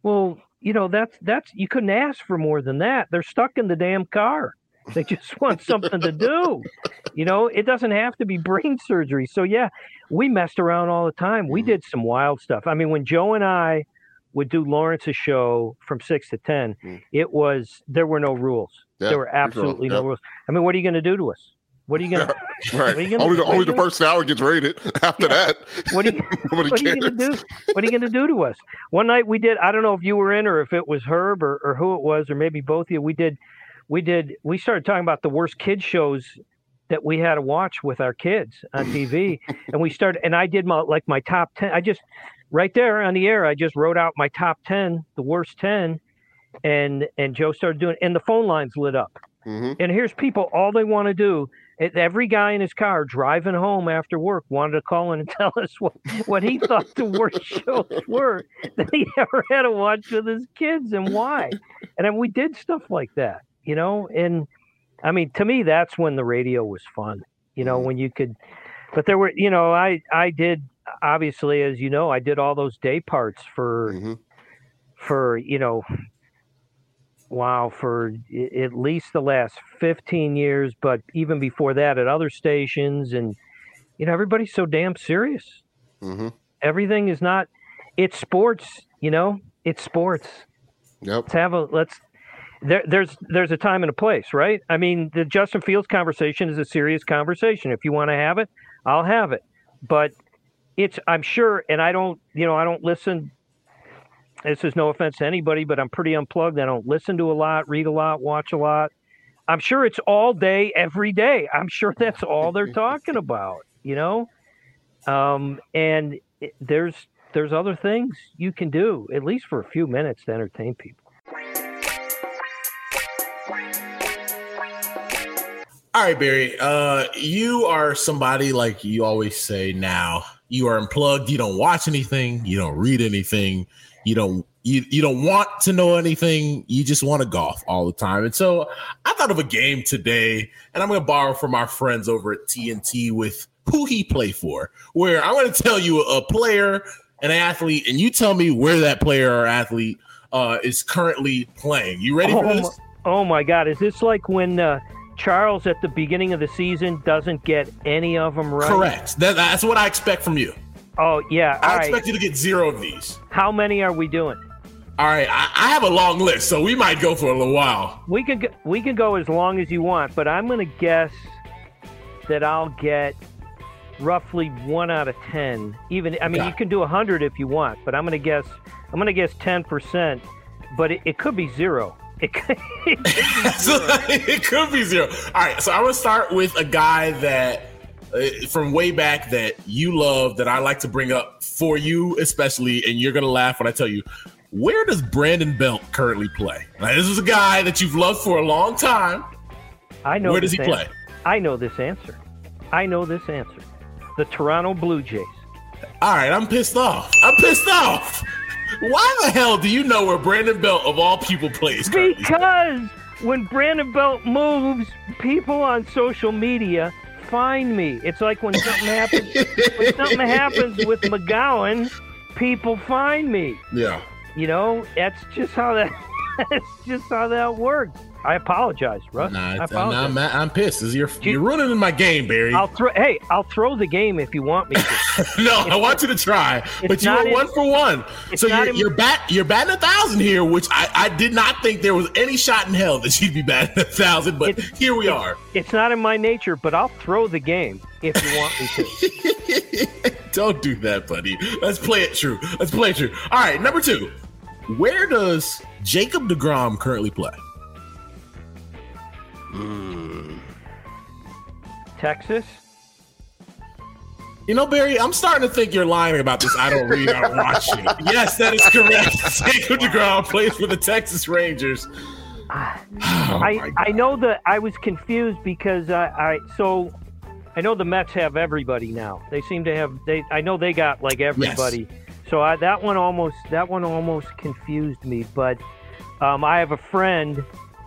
Speaker 3: well, you know, that's that's you couldn't ask for more than that. They're stuck in the damn car. They just want something to do. You know, it doesn't have to be brain surgery. So yeah, we messed around all the time. We
Speaker 2: Mhm.
Speaker 3: did some wild stuff. I mean, when Joe and I would do Laurence's show from six to ten,
Speaker 2: Mm.
Speaker 3: it was there were no rules.
Speaker 2: Yeah,
Speaker 3: there were absolutely no
Speaker 2: Yep.
Speaker 3: rules. I mean, what are you going to do to us? What are you going to?
Speaker 2: Right.
Speaker 3: Gonna-
Speaker 2: only the, only the first hour gets rated. After that,
Speaker 3: What are you? what are you going to do? What are you going to do to us? One night we did. I don't know if you were in or if it was Herb or, or who it was or maybe both of you. We did. We did. We started talking about the worst kid shows that we had to watch with our kids on TV, and we started. And I did my like my top ten. I just right there on the air. I just wrote out my top ten, the worst ten, and and Joe started doing. And the phone lines lit up.
Speaker 2: hmm
Speaker 3: And here's people, all they want to do. Every guy in his car driving home after work wanted to call in and tell us what, what he thought the worst shows were that he ever had to watch with his kids and why. And then we did stuff like that, you know. And I mean, to me, that's when the radio was fun, you know,
Speaker 2: Mhm.
Speaker 3: when you could. But there were, you know, I I did obviously, as you know, I did all those day parts for
Speaker 2: hmm
Speaker 3: for you know wow for at least the last 15 years but even before that at other stations and you know everybody's so damn serious
Speaker 2: hmm
Speaker 3: everything is not it's sports you know it's sports
Speaker 2: Yep.
Speaker 3: let's have a let's there, there's there's a time and a place right? I mean the justin fields conversation is a serious conversation. If you want to have it i'll have it. But it's i'm sure and i don't you know i don't listen this is no offense to anybody but i'm pretty unplugged. I don't listen to a lot read a lot watch a lot. I'm sure it's all day every day. I'm sure that's all they're talking about you know? Um and it, there's there's other things you can do at least for a few minutes to entertain people
Speaker 4: All right, Barry. Uh, you are somebody like you always say now. You are unplugged. You don't watch anything. You don't read anything. You don't you you don't want to know anything. You just want to golf all the time. And so I thought of a game today, and I'm going to borrow from our friends over at TNT with who he play for. Where I'm going to tell you a player, an athlete, and you tell me where that player or athlete uh, is currently playing. You ready for
Speaker 3: oh,
Speaker 4: this?
Speaker 3: my, oh my god is this like when uh, charles at the beginning of the season doesn't get any of them right
Speaker 4: Correct. That, that's what I expect from you.
Speaker 3: oh yeah
Speaker 4: I
Speaker 3: right
Speaker 4: expect you to get zero of these.
Speaker 3: how many are we doing
Speaker 4: All right, I, I have a long list, so we might go for a little while.
Speaker 3: we can go, we could go as long as you want but i'm going to guess that i'll get roughly one out of ten even i mean you can do a hundred if you want but i'm going to guess i'm going to guess 10% but it, it could be zero it could, it could be
Speaker 4: so
Speaker 3: zero.
Speaker 4: it could be zero. All right, so I'm gonna start with a guy that uh, from way back that you love that I like to bring up for you, especially, and you're gonna laugh when I tell you. Where does Brandon Belt currently play? Now, this is a guy that you've loved for a long time.
Speaker 3: i know
Speaker 4: Where does he play?
Speaker 3: i know this answer i know this answer the toronto blue jays
Speaker 4: All right, I'm pissed off. I'm pissed off. Why the hell do you know where Brandon Belt of all people plays? currently?
Speaker 3: Because when Brandon Belt moves, people on social media find me. It's like when something happens when something happens with McGowan, people find me.
Speaker 4: Yeah.
Speaker 3: You know, that's just how that That's just how that works. I apologize, Russ.
Speaker 4: Nah,
Speaker 3: I
Speaker 4: it's- I'm,
Speaker 3: apologize.
Speaker 4: I'm, mad- I'm pissed. Is You're,
Speaker 3: You-
Speaker 4: you're ruining my game, Barry.
Speaker 3: I'll throw. Hey, I'll throw the game if you want me to.
Speaker 4: no, I want you to try, but you
Speaker 3: not
Speaker 4: were
Speaker 3: in-
Speaker 4: one for one. So you're,
Speaker 3: in-
Speaker 4: you're bat you're batting a thousand here, which I, I did not think there was any shot in hell that you'd be batting a thousand, but here we
Speaker 3: it's-
Speaker 4: are.
Speaker 3: It's not in my nature, but I'll throw the game if you want me to.
Speaker 4: Don't do that, buddy. Let's play it true. Let's play it true. All right, number two. Where does Jacob DeGrom currently play?
Speaker 3: Texas.
Speaker 4: You know, Barry, I'm starting to think you're lying about this. I don't read, I don't watch it. Yes, that is correct. Jacob DeGrom plays for the Texas Rangers. Oh,
Speaker 3: I I know that I was confused because I, I so I know the Mets have everybody now. They seem to have they. I know they got like everybody. So I, that one almost that one almost confused me. But um, I have a friend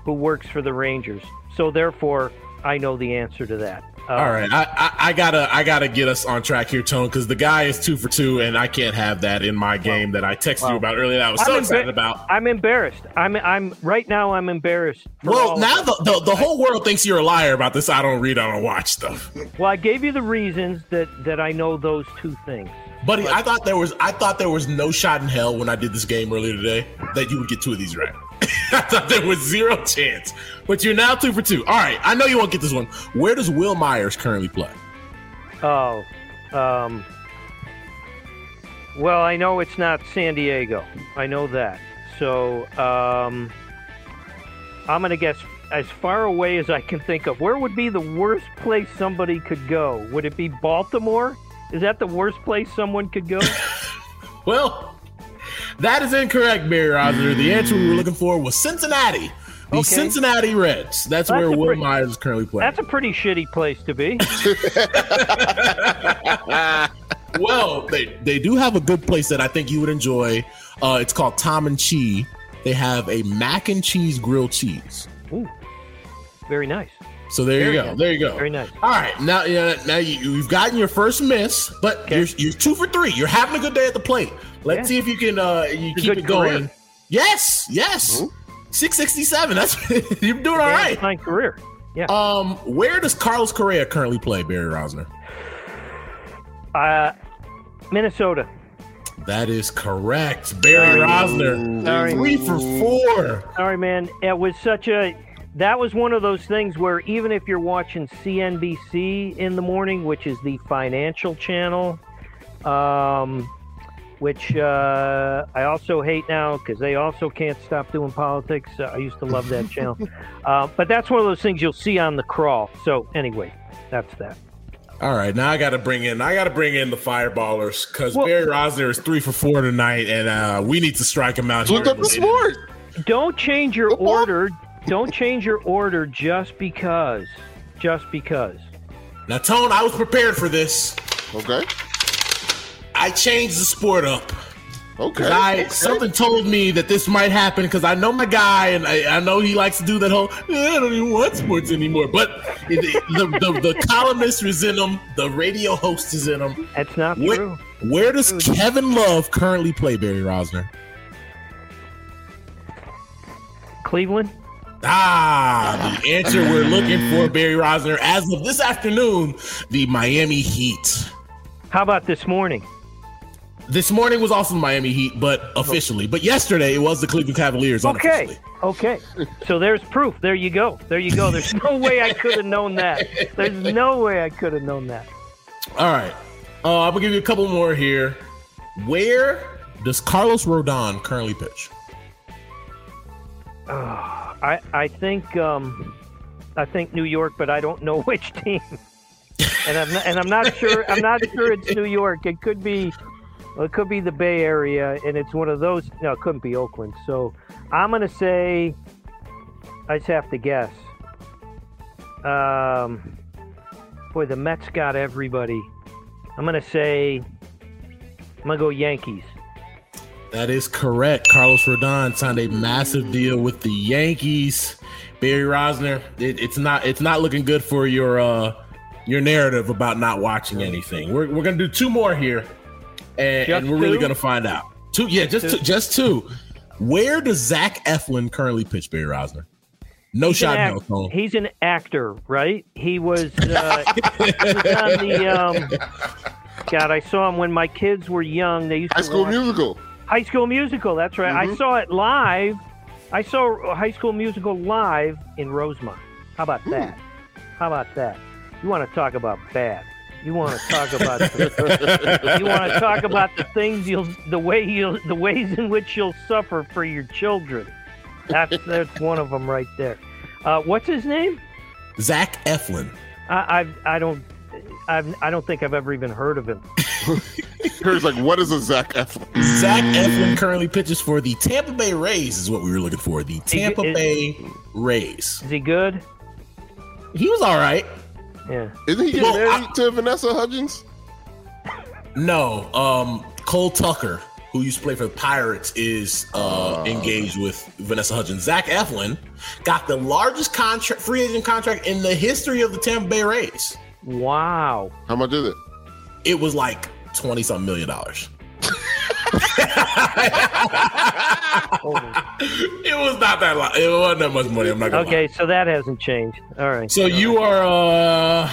Speaker 3: who works for the Rangers, so therefore I know the answer to that. Uh,
Speaker 4: All right, I, I, I gotta I gotta get us on track here, Tone, because the guy is two for two, and I can't have that in my game that I texted you about earlier. That I was so
Speaker 3: I'm
Speaker 4: excited
Speaker 3: embar-
Speaker 4: about.
Speaker 3: I'm embarrassed. I'm I'm right now. I'm embarrassed.
Speaker 4: Well, now the, the the whole world thinks you're a liar about this. I don't read, I don't watch stuff,
Speaker 3: well, I gave you the reasons that that I know those two things.
Speaker 4: buddy. I thought there was I thought there was no shot in hell when I did this game earlier today that you would get two of these right. I thought there was zero chance, but you're now two for two. All right, I know you won't get this one. Where does Wil Myers currently play?
Speaker 3: Oh, um, well, I know it's not San Diego. I know that. So, um, I'm going to guess as far away as I can think of. Where would be the worst place somebody could go? Would it be Baltimore? Is that the worst place someone could go?
Speaker 4: Well, that is incorrect, Barry Rozner. The answer we were looking for was Cincinnati. The
Speaker 3: Okay.
Speaker 4: Cincinnati Reds. That's,
Speaker 3: That's
Speaker 4: where Wil
Speaker 3: pretty-
Speaker 4: Myers is currently playing.
Speaker 3: That's a pretty shitty place to be.
Speaker 4: well, they, they do have a good place that I think you would enjoy. Uh, it's called Tom and Cheese. They have a mac and cheese grilled cheese.
Speaker 3: Ooh, very nice.
Speaker 4: So there
Speaker 3: Very
Speaker 4: you go.
Speaker 3: nice.
Speaker 4: There you go.
Speaker 3: Very nice.
Speaker 4: All right, now yeah, now you, you've gotten your first miss, but
Speaker 3: Okay.
Speaker 4: you're you're two for three. You're having a good day at the plate. Let's
Speaker 3: Yeah.
Speaker 4: see if you can uh you
Speaker 3: It's
Speaker 4: keep
Speaker 3: good
Speaker 4: it going.
Speaker 3: career.
Speaker 4: Yes, yes. Six sixty seven. That's you're doing all right.
Speaker 3: My career. Yeah.
Speaker 4: Um, where does Carlos Correa currently play, Barry Rozner?
Speaker 3: Uh, Minnesota.
Speaker 4: That is correct, Barry
Speaker 3: Sorry.
Speaker 4: Rozner.
Speaker 3: Sorry.
Speaker 4: Three for four.
Speaker 3: Sorry, man. It was such a. That was one of those things where even if you're watching CNBC in the morning, which is the financial channel, um, which uh, I also hate now because they also can't stop doing politics. Uh, I used to love that channel, uh, but that's one of those things you'll see on the crawl. So anyway, that's that.
Speaker 4: All right, now I got to bring in I got to bring in the fireballers because
Speaker 3: Well-
Speaker 4: Barry Rozner is three for four tonight, and uh, we need to strike him out.
Speaker 2: Look
Speaker 4: here.
Speaker 2: up the sport.
Speaker 3: Don't change your
Speaker 2: Football?
Speaker 3: order. Don't change your order just because. Just because.
Speaker 4: Now, Tone, I was prepared for this.
Speaker 2: Okay.
Speaker 4: I changed the sport up.
Speaker 2: Okay.
Speaker 4: 'Cause I
Speaker 2: okay.
Speaker 4: something told me that this might happen because I know my guy and I, I know he likes to do that whole "Eh, I don't even want sports anymore. But it, the, the the columnist is in him, the radio host is in him.
Speaker 3: That's not
Speaker 4: Where,
Speaker 3: true.
Speaker 4: where does Kevin Love currently play, Barry Rozner?
Speaker 3: Cleveland.
Speaker 4: Ah, the answer we're looking for, Barry Rozner, as of this afternoon, the Miami Heat.
Speaker 3: How about this morning?
Speaker 4: This morning was also the Miami Heat, but officially. But yesterday it was the Cleveland Cavaliers.
Speaker 3: Okay. Okay. So there's proof. There you go. There you go. There's no way I could have known that. There's no way I could have known that.
Speaker 4: All right. Uh, I'm gonna give you a couple more here. Where does Carlos Rodon currently pitch?
Speaker 3: I I think um I think New York, but I don't know which team. And I'm not, and I'm not sure I'm not sure it's New York. It could be well, it could be the Bay Area and it's one of those no, it couldn't be Oakland. So I'm gonna say I just have to guess. Um boy, the Mets got everybody. I'm gonna say I'm gonna go Yankees.
Speaker 4: That is correct. Carlos Rodon signed a massive deal with the Yankees. Barry Rozner, it, it's not it's not looking good for your uh your narrative about not watching anything. We're, we're gonna do two more here, and, and we're really gonna find out. Two, yeah, just
Speaker 3: Two?
Speaker 4: two, just two. Where does Zach Eflin currently pitch, Barry Rozner? No
Speaker 3: He's
Speaker 4: shot,
Speaker 3: an
Speaker 4: no
Speaker 3: act-
Speaker 4: phone.
Speaker 3: He's an actor, right? He was, uh, he was on the. Um, God, I saw him when my kids were young. They used
Speaker 2: High
Speaker 3: to
Speaker 2: School
Speaker 3: watch-
Speaker 2: Musical.
Speaker 3: High School Musical. That's right. I saw it live. I saw High School Musical live in Rosemont. How about that? How about that? You want to talk about bad? You want to talk about you want to talk about the things you'll the way you the ways in which you'll suffer for your children. That's that's one of them right there. Uh, what's his name?
Speaker 4: Zach Eflin.
Speaker 3: I I, I don't. I've, I don't think I've ever even heard of him.
Speaker 2: Here's like, what is a Zach Eflin?
Speaker 4: Zach Eflin currently pitches for the Tampa Bay Rays, is what we were looking for. The Tampa
Speaker 3: is-
Speaker 4: Bay Rays.
Speaker 3: Is he good?
Speaker 4: He was all right.
Speaker 3: Yeah.
Speaker 2: Isn't he getting
Speaker 4: Well,
Speaker 2: married
Speaker 4: I-
Speaker 2: to Vanessa Hudgens?
Speaker 4: No, um, Cole Tucker, who used to play for the Pirates, is uh, engaged with Vanessa Hudgens. Zach Eflin got the largest contract, free agent contract in the history of the Tampa Bay Rays.
Speaker 3: Wow.
Speaker 2: How much is it?
Speaker 4: It was like twenty something million dollars. It was not that lot. It wasn't that much money. I'm not gonna lie.
Speaker 3: Okay, so that hasn't changed. All right.
Speaker 4: So you are uh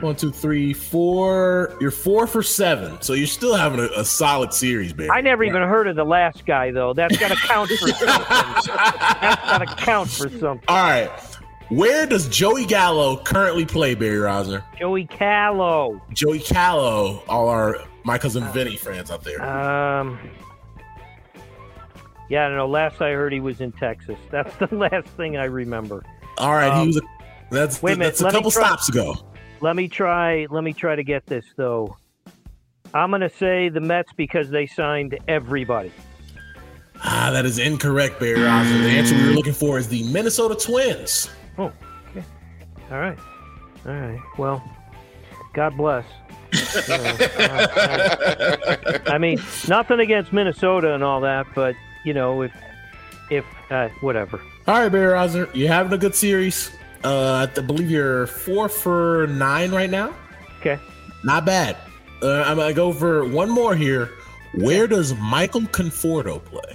Speaker 4: one, two, three, four. You're four for seven. So you're still having a, a solid series, baby.
Speaker 3: I never even heard of the last guy though. That's got to count for something. That's got to count for something.
Speaker 4: All right. Where does Joey Gallo currently play, Barry Rozner?
Speaker 3: Joey Callow.
Speaker 4: Joey Callow, all our my cousin Vinny fans out there.
Speaker 3: Um. Yeah, I don't know. Last I heard, he was in Texas. That's the last thing I remember.
Speaker 4: All right, he
Speaker 3: um,
Speaker 4: was. A, that's
Speaker 3: wait a minute,
Speaker 4: that's a couple
Speaker 3: try-
Speaker 4: stops ago.
Speaker 3: Let me try. Let me try to get this though. I'm gonna say the Mets because they signed everybody.
Speaker 4: Ah, that is incorrect, Barry. The answer we were looking for is the Minnesota Twins.
Speaker 3: Oh, okay. All right. All right. Well, God bless. I mean, nothing against Minnesota and all that, but you know, if if uh, whatever.
Speaker 4: All right, Barry Rozner, you're having a good series. Uh, I believe you're four for nine right now.
Speaker 3: Okay.
Speaker 4: Not bad. Uh, I'm gonna go for one more here. Where does Michael Conforto play?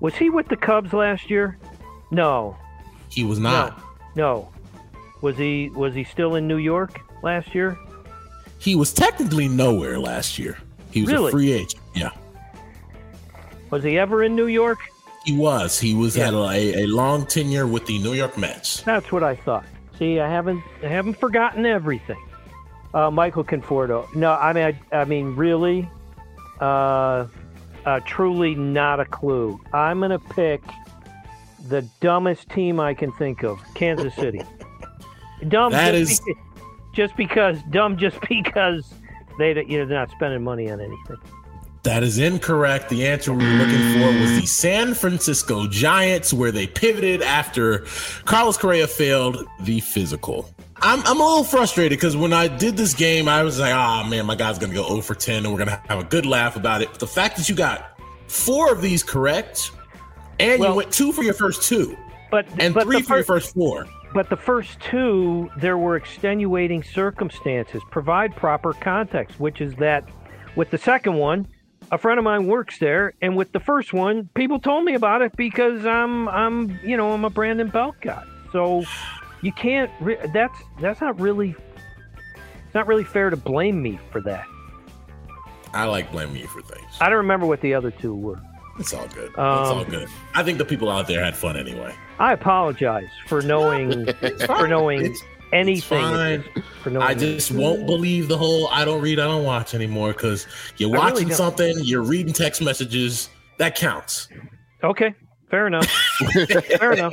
Speaker 3: Was he with the Cubs last year? No.
Speaker 4: He was
Speaker 3: No.
Speaker 4: not.
Speaker 3: No. Was he was he still in New York last year?
Speaker 4: He was technically nowhere last year. He was
Speaker 3: Really?
Speaker 4: a free agent. Yeah,
Speaker 3: Was he ever in New York?
Speaker 4: he was. He was
Speaker 3: Yeah.
Speaker 4: had a, a long tenure with the New York Mets.
Speaker 3: That's what I thought. See, I haven't I haven't forgotten everything. Uh, Michael Conforto. No, I mean, I, I mean, really, uh, uh, truly not a clue. I'm gonna pick the dumbest team I can think of, Kansas City. Dumb.
Speaker 4: That
Speaker 3: just
Speaker 4: is-
Speaker 3: beca- just because dumb, just because they you know they're not spending money on anything.
Speaker 4: That is incorrect. The answer we were looking for was the San Francisco Giants, where they pivoted after Carlos Correa failed the physical. I'm, I'm a little frustrated because when I did this game, I was like, oh man, my guy's going to go 0 for 10 and we're going to have a good laugh about it. But the fact that you got four of these correct and
Speaker 3: Well-
Speaker 4: you went two for your first two
Speaker 3: But
Speaker 4: and
Speaker 3: but
Speaker 4: three for your first four.
Speaker 3: But the first two, there were extenuating circumstances. Provide proper context, which is that with the second one, a friend of mine works there, and with the first one, people told me about it because I'm, I'm, you know, I'm a Brandon Belt guy. So you can't. Re- that's that's not really. It's not really fair to blame me for that.
Speaker 4: I like blaming you for things.
Speaker 3: I don't remember what the other two were.
Speaker 4: It's all good. it's
Speaker 3: Um,
Speaker 4: all good. I think the people out there had fun anyway.
Speaker 3: I apologize for knowing for knowing
Speaker 4: It's-
Speaker 3: anything.
Speaker 4: fine.
Speaker 3: For knowing
Speaker 4: I just won't believe the whole I don't read, I don't watch anymore because you're
Speaker 3: I really
Speaker 4: watching something, you're reading text messages. That counts.
Speaker 3: Okay, fair enough. fair enough.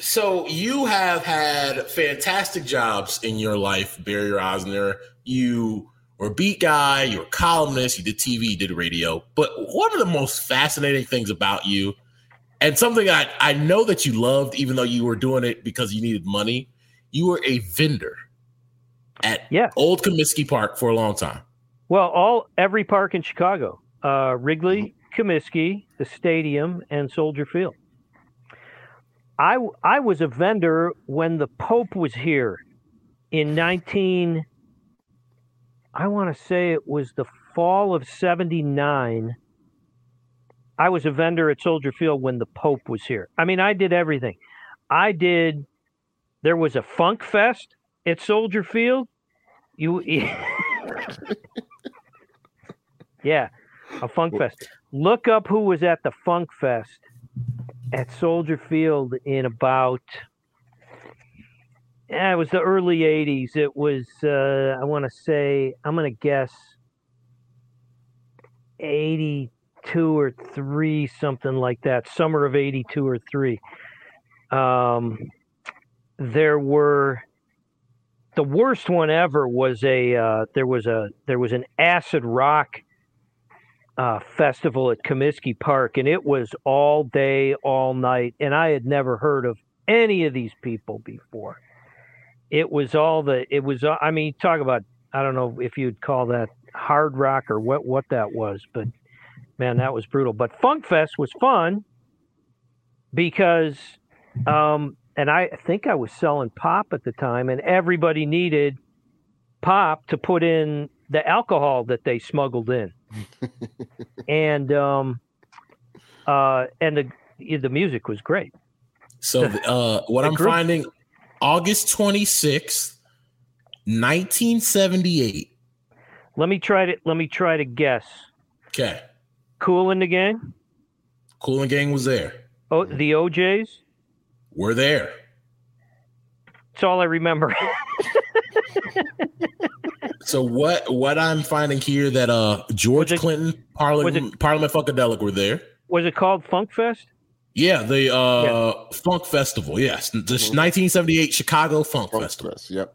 Speaker 4: So you have had fantastic jobs in your life, Barry Rozner. You were a beat guy, you were a columnist, you did TV, you did radio. But one of the most fascinating things about you, and something I, I know that you loved, even though you were doing it because you needed money, you were a vendor at
Speaker 3: Yeah.
Speaker 4: Old Comiskey Park for a long time.
Speaker 3: Well, all every park in Chicago, uh, Wrigley, Comiskey, the stadium, and Soldier Field. I I was a vendor when the Pope was here in nineteen. I want to say it was the fall of '79. I was a vendor at Soldier Field when the Pope was here. I mean, I did everything. I did. There was a Funk Fest at Soldier Field. You. Yeah, a Funk Fest. Look up who was at the Funk Fest at Soldier Field in about. Yeah, it was the early '80s. It was, uh, I want to say, I'm going to guess, '82 or three, something like that. Summer of '82 or three. Um, there were the worst one ever was a uh, there was a there was an acid rock uh, festival at Comiskey Park, and it was all day, all night, and I had never heard of any of these people before. It was all the it was uh, I mean talk about I don't know if you'd call that hard rock or what what that was, but man, that was brutal. But Funk Fest was fun because um, and I think I was selling pop at the time, and everybody needed pop to put in the alcohol that they smuggled in, and um, uh, and the the music was great.
Speaker 4: So uh, what I'm
Speaker 3: group-
Speaker 4: finding, August 26th, 1978.
Speaker 3: Let me try to let me try to guess.
Speaker 4: Okay.
Speaker 3: Kool and the Gang.
Speaker 4: Cool and Gang was there.
Speaker 3: Oh, the O'Jays.
Speaker 4: We're there.
Speaker 3: That's all I remember.
Speaker 4: So what what I'm finding here that uh George
Speaker 3: it-
Speaker 4: Clinton,
Speaker 3: was
Speaker 4: Parliament Parliament Funkadelic were there.
Speaker 3: was it called Funk Fest?
Speaker 4: Yeah, the uh Funk Festival. Yes, the 1978 Chicago Funk
Speaker 2: Funk
Speaker 4: Festival.
Speaker 2: Fest, Yep.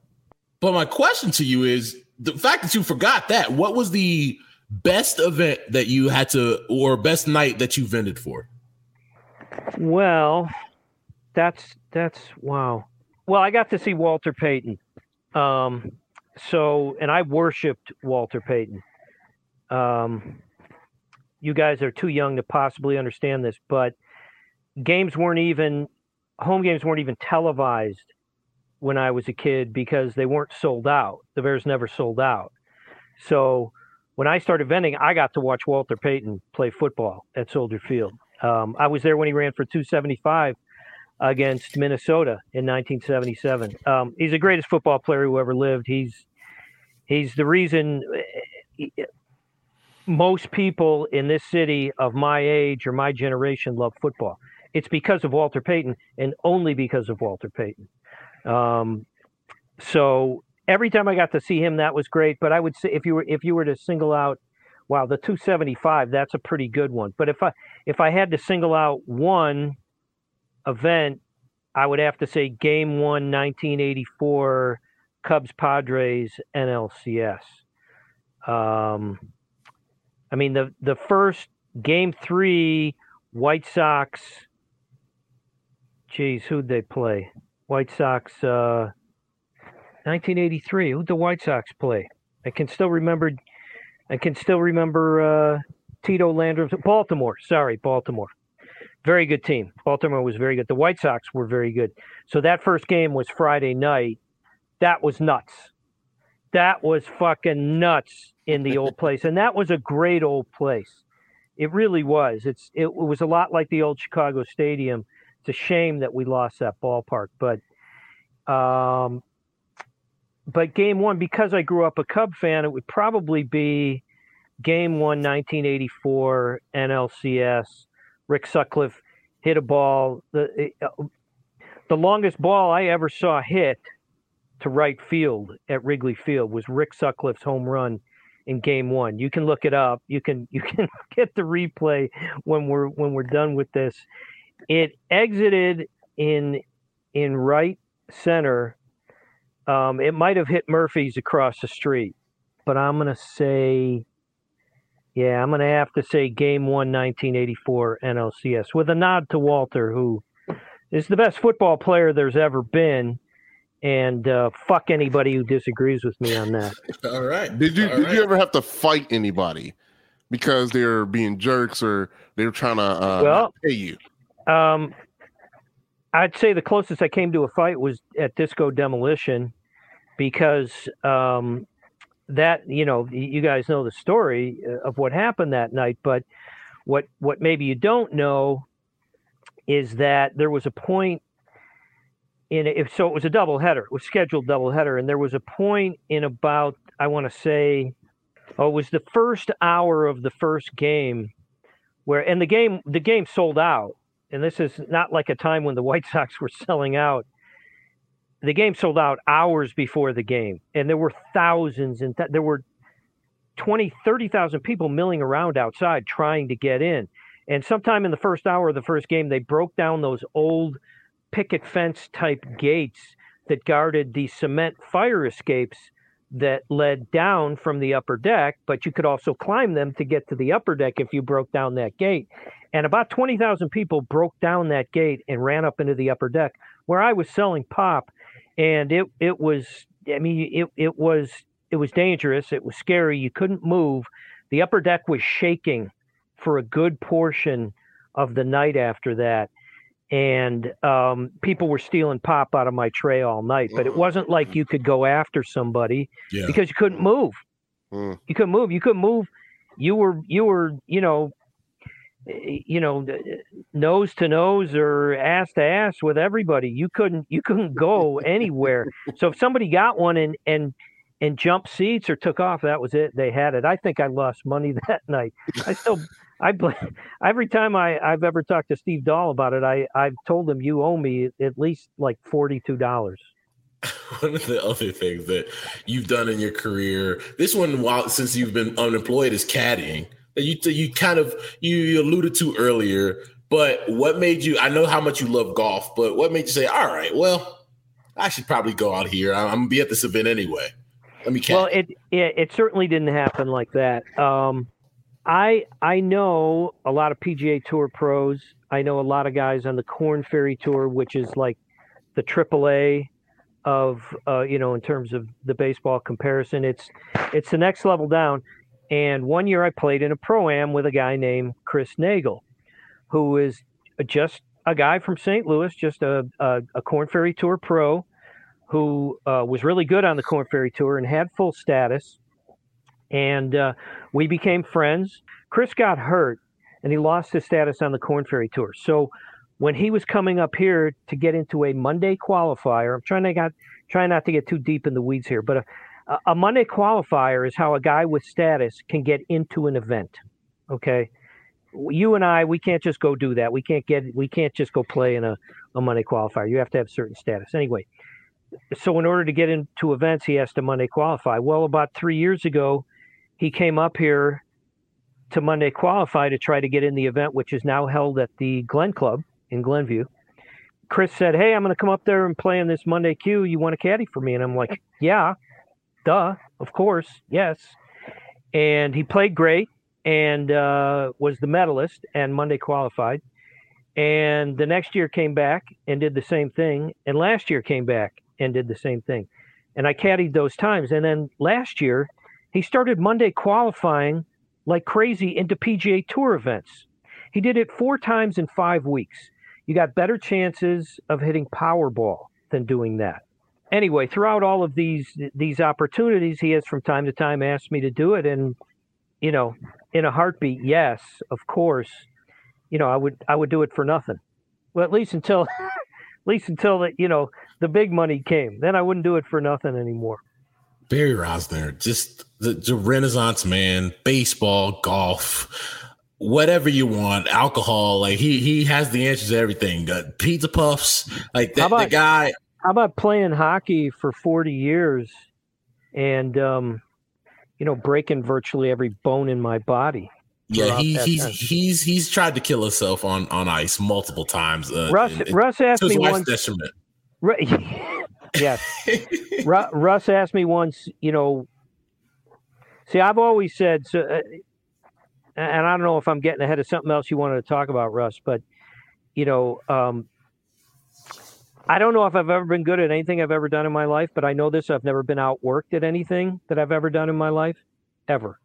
Speaker 4: But my question to you is the fact that you forgot that. What was the best event that you had to, or best night that you vended for?
Speaker 3: Well, that's that's wow. Well, I got to see Walter Payton. Um, so, and I worshipped Walter Payton. Um, you guys are too young to possibly understand this, but games weren't even home games weren't even televised when I was a kid because they weren't sold out. The Bears never sold out. So when I started vending, I got to watch Walter Payton play football at Soldier Field. Um, I was there when he ran for 275 against Minnesota in 1977. Um, he's the greatest football player who ever lived. He's he's the reason eh, most people in this city of my age or my generation love football. It's because of Walter Payton and only because of Walter Payton. Um, so every time I got to see him, that was great. But I would say if you were if you were to single out, wow, the 275, that's a pretty good one. But if I if I had to single out one event, I would have to say Game One, 1984, Cubs Padres NLCS. Um, I mean the the first Game Three, White Sox. Geez, who'd they play? White Sox. Uh, 1983. Who'd the White Sox play? I can still remember. I can still remember uh, Tito Landrum. Baltimore. Sorry, Baltimore. Very good team. Baltimore was very good. The White Sox were very good. So that first game was Friday night. That was nuts. That was fucking nuts in the old place, and that was a great old place. It really was. It's it was a lot like the old Chicago Stadium. It's a shame that we lost that ballpark, but um, but game one because I grew up a Cub fan, it would probably be game one, 1984 NLCS. Rick Sutcliffe hit a ball. The uh, the longest ball I ever saw hit to right field at Wrigley Field was Rick Sutcliffe's home run in game one. You can look it up. You can you can get the replay when we're when we're done with this. It exited in in right center. Um, it might have hit Murphy's across the street, but I'm to say, yeah, I'm going to have to say game one, 1984 NLCS with a nod to Walter, who is the best football player there's ever been. And uh, fuck anybody who disagrees with me on that.
Speaker 4: All right.
Speaker 2: Did you
Speaker 4: All
Speaker 2: did
Speaker 4: right.
Speaker 2: you ever have to fight anybody because they're being jerks or they're trying to uh,
Speaker 3: Well-
Speaker 2: pay you?
Speaker 3: Um, I'd say the closest I came to a fight was at Disco Demolition because um, that, you know, you guys know the story uh, of what happened that night. But what what maybe you don't know is that there was a point in it. So it was a double header. It was scheduled double header, and there was a point in about I want to say, oh, it was the first hour of the first game where, and the game the game sold out and this is not like a time when the White Sox were selling out. The game sold out hours before the game, and there were thousands and th- there were 20, 30,000 people milling around outside trying to get in. And sometime in the first hour of the first game, they broke down those old picket fence type gates that guarded the cement fire escapes that led down from the upper deck, but you could also climb them to get to the upper deck if you broke down that gate. And about 20,000 people broke down that gate and ran up into the upper deck where I was selling pop. And it, it was, I mean, it, it was, it was dangerous. It was scary. You couldn't move. The upper deck was shaking for a good portion of the night after that. And um, people were stealing pop out of my tray all night, but it wasn't like you could go after somebody
Speaker 4: Yeah.
Speaker 3: because you couldn't move.
Speaker 2: Mm.
Speaker 3: You couldn't move. You couldn't move. You were you were you know eh, you know nose to nose or ass to ass with everybody. You couldn't you couldn't go anywhere. So if somebody got one and and and jumped seats or took off, that was it. They had it. I think I lost money that night. I still I bl- every time I I've ever talked to Steve Dahl about it, I I've told him you owe me at least like forty two dollars.
Speaker 4: one of the other things that you've done in your career this one while since you've been unemployed is caddying that you you kind of you, you alluded to earlier but what made you i know how much you love golf but what made you say all right well i should probably go out here i'm, I'm gonna be at this event anyway let me caddy.
Speaker 3: Well, it, it it certainly didn't happen like that. Um, I I know a lot of PGA Tour pros. I know a lot of guys on the Corn Ferry Tour, which is like the AAA of uh, you know in terms of the baseball comparison. It's it's the next level down. And one year I played in a pro am with a guy named Chris Naegel, who is just a guy from St. Louis, just a a, a Corn Ferry Tour pro who uh, was really good on the Corn Ferry Tour and had full status. And uh, we became friends. Chris got hurt and he lost his status on the Corn Ferry Tour. So when he was coming up here to get into a Monday qualifier, I'm trying to got trying not to get too deep in the weeds here, but a, a Monday qualifier is how a guy with status can get into an event. Okay. You and I, we can't just go do that. We can't get, we can't just go play in a, a Monday qualifier. You have to have certain status. Anyway, so in order to get into events, he has to Monday qualify. Well, about three years ago, he came up here to Monday qualify to try to get in the event, which is now held at the Glen Club in Glenview. Chris said, "Hey, I'm going to come up there and play in this Monday queue. You want a caddy for me?" And I'm like, "Yeah, duh, of course, yes." And he played great and uh, was the medalist and Monday qualified. And the next year came back and did the same thing. And last year came back and did the same thing. And I caddied those times. And then last year, he started Monday qualifying like crazy into PGA Tour events. He did it four times in five weeks. You got better chances of hitting Powerball than doing that. Anyway, throughout all of these these opportunities, he has from time to time asked me to do it, and you know, in a heartbeat, yes, of course. You know, I would I would do it for nothing. Well, at least until least until the you know the big money came. Then I wouldn't do it for nothing anymore.
Speaker 4: Barry Rozner, just the, the Renaissance man, baseball, golf, whatever you want, alcohol. Like he he has the answers to everything. Uh, pizza puffs, like that. The guy.
Speaker 3: How about playing hockey for 40 years and um, you know breaking virtually every bone in my body?
Speaker 4: Yeah, he, he's
Speaker 3: time.
Speaker 4: he's he's tried to kill himself on on ice multiple times. Uh,
Speaker 3: Russ
Speaker 4: and- and
Speaker 3: Russ asked me once.
Speaker 4: detriment.
Speaker 3: yes. Russ asked me once, you know, see, I've always said, so, uh, and I don't know if I'm getting ahead of something else you wanted to talk about, Russ, but, you know, um, I don't know if I've ever been good at anything I've ever done in my life, but I know this I've never been outworked at anything that I've ever done in my life, ever.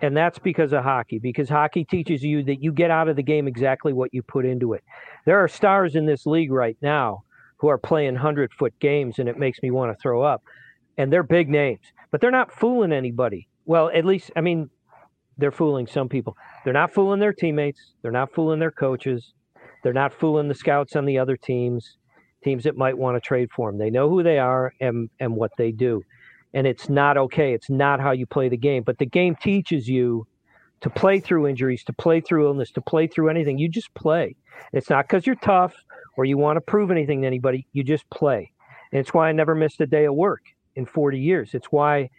Speaker 3: And that's because of hockey, because hockey teaches you that you get out of the game exactly what you put into it. There are stars in this league right now who are playing 100 foot games, and it makes me want to throw up. And they're big names, but they're not fooling anybody. Well, at least, I mean, they're fooling some people. They're not fooling their teammates, they're not fooling their coaches, they're not fooling the scouts on the other teams, teams that might want to trade for them. They know who they are and, and what they do. And it's not okay. It's not how you play the game. But the game teaches you to play through injuries, to play through illness, to play through anything. You just play. It's not because you're tough or you want to prove anything to anybody. You just play. And it's why I never missed a day of work in 40 years. It's why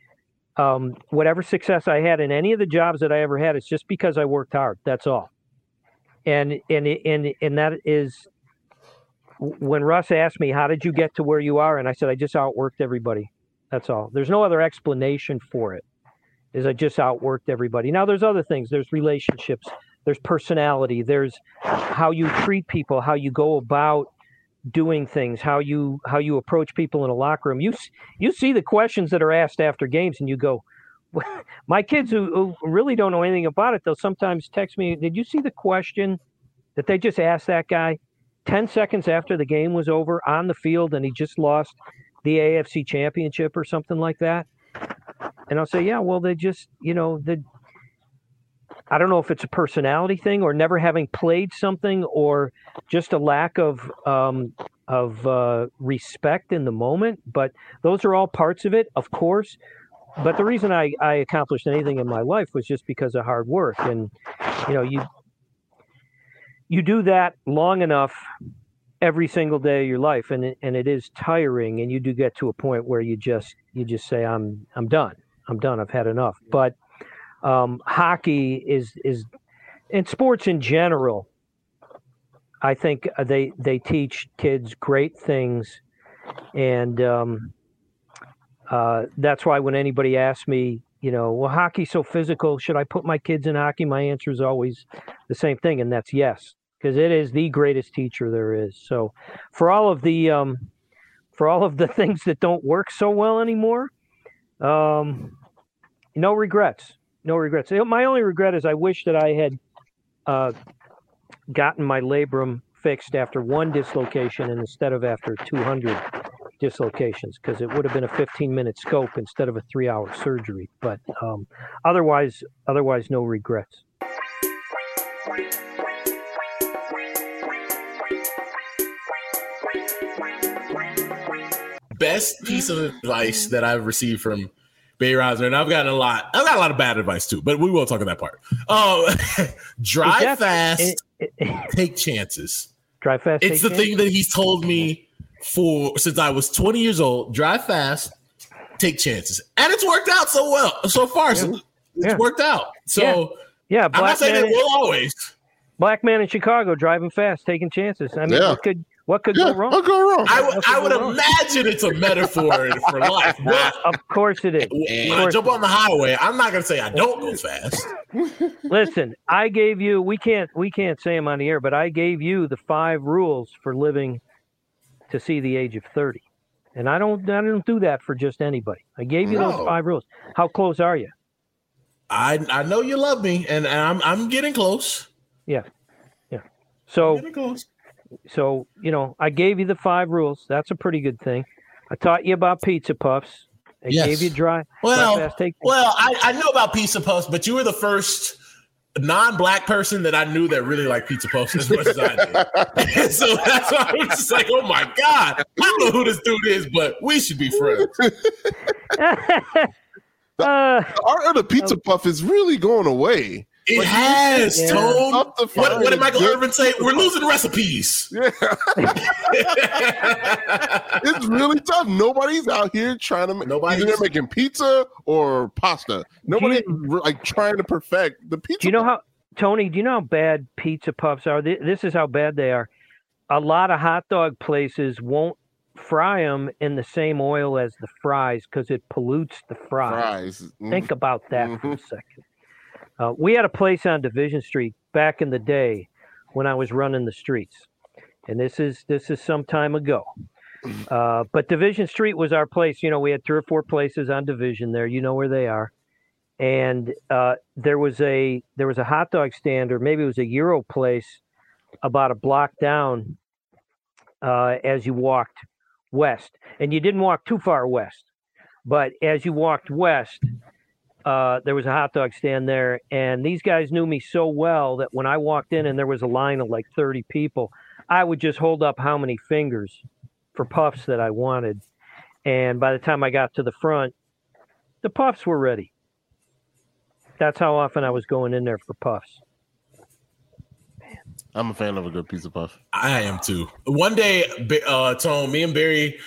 Speaker 3: um, whatever success I had in any of the jobs that I ever had, it's just because I worked hard. That's all. And and and and that is when Russ asked me, "How did you get to where you are?" and I said, "I just outworked everybody. That's all. There's no other explanation for it. Is I just outworked everybody. Now there's other things. There's relationships there's personality there's how you treat people how you go about doing things how you how you approach people in a locker room you you see the questions that are asked after games and you go my kids who, who really don't know anything about it they'll sometimes text me did you see the question that they just asked that guy 10 seconds after the game was over on the field and he just lost the AFC championship or something like that and I'll say yeah well they just you know the I don't know if it's a personality thing or never having played something or just a lack of um, of uh, respect in the moment. But those are all parts of it, of course. But the reason I, I accomplished anything in my life was just because of hard work, and you know you you do that long enough every single day of your life, and it, and it is tiring, and you do get to a point where you just you just say I'm I'm done, I'm done, I've had enough. But um, hockey is is in sports in general. I think they they teach kids great things, and um, uh, that's why when anybody asks me, you know, well, hockey's so physical, should I put my kids in hockey? My answer is always the same thing, and that's yes, because it is the greatest teacher there is. So, for all of the um, for all of the things that don't work so well anymore, um, no regrets no regrets. My only regret is I wish that I had uh, gotten my labrum fixed after one dislocation instead of after 200 dislocations because it would have been a 15 minute scope instead of a three hour surgery. But um, otherwise, otherwise, no regrets.
Speaker 4: Best piece of mm-hmm. advice that I've received from Bay Rozner, and I've gotten a lot. I've got a lot of bad advice too, but we will talk on that part. Oh, drive fast, it, it, take chances.
Speaker 3: Drive fast.
Speaker 4: It's the
Speaker 3: chances?
Speaker 4: thing that he's told me mm-hmm. for since I was 20 years old. Drive fast, take chances, and it's worked out so well so far. Yeah. So it's yeah. worked out. So
Speaker 3: yeah, yeah
Speaker 4: I'm not saying it will always.
Speaker 3: Black man in Chicago driving fast, taking chances. I mean, what could what could
Speaker 2: yeah,
Speaker 3: go wrong?
Speaker 2: What go wrong?
Speaker 4: I, w- I would imagine it's a metaphor for life. But
Speaker 3: of course it is.
Speaker 4: When I jump on the highway, I'm not going to say I don't go fast.
Speaker 3: Listen, I gave you. We can't. We can't say them on the air, but I gave you the five rules for living to see the age of thirty, and I don't. I don't do that for just anybody. I gave you no. those five rules. How close are you?
Speaker 4: I I know you love me, and I'm I'm getting close.
Speaker 3: Yeah, yeah. So so, you know, I gave you the five rules. That's a pretty good thing. I taught you about pizza puffs. I yes. gave you dry.
Speaker 4: Well, dry well, I, I know about pizza puffs, but you were the first non-black person that I knew that really liked pizza puffs as much as I did. so that's why I was just like, oh my god, I don't know who this dude is, but we should be friends.
Speaker 2: the, uh, the art of the pizza um, puff is really going away.
Speaker 4: It has, yeah. Tone. What, what, did Michael Irvin say? We're losing recipes. Yeah.
Speaker 2: it's really tough. Nobody's out here trying to make Nobody's either making pizza or pasta. Nobody's like trying to perfect the pizza.
Speaker 3: Do you know how Tony, do you know how bad pizza puffs are? This is how bad they are. A lot of hot dog places won't fry them in the same oil as the fries because it pollutes the fries.
Speaker 2: Fries. Mm.
Speaker 3: Think about that for a second. Uh, we had a place on Division Street back in the day when I was running the streets, and this is this is some time ago. Uh, but Division Street was our place. You know, we had three or four places on Division there. You know where they are. And uh, there was a there was a hot dog stand, or maybe it was a Euro place, about a block down uh, as you walked west. And you didn't walk too far west, but as you walked west, uh, there was a hot dog stand there. And these guys knew me so well that when I walked in and there was a line of like 30 people, I would just hold up how many fingers for puffs that I wanted. And by the time I got to the front, the puffs were ready. That's how often I was going in there for puffs.
Speaker 2: I'm a fan of a good piece of puff.
Speaker 4: I am too. One day, Ba- uh, Tone, me and Barry,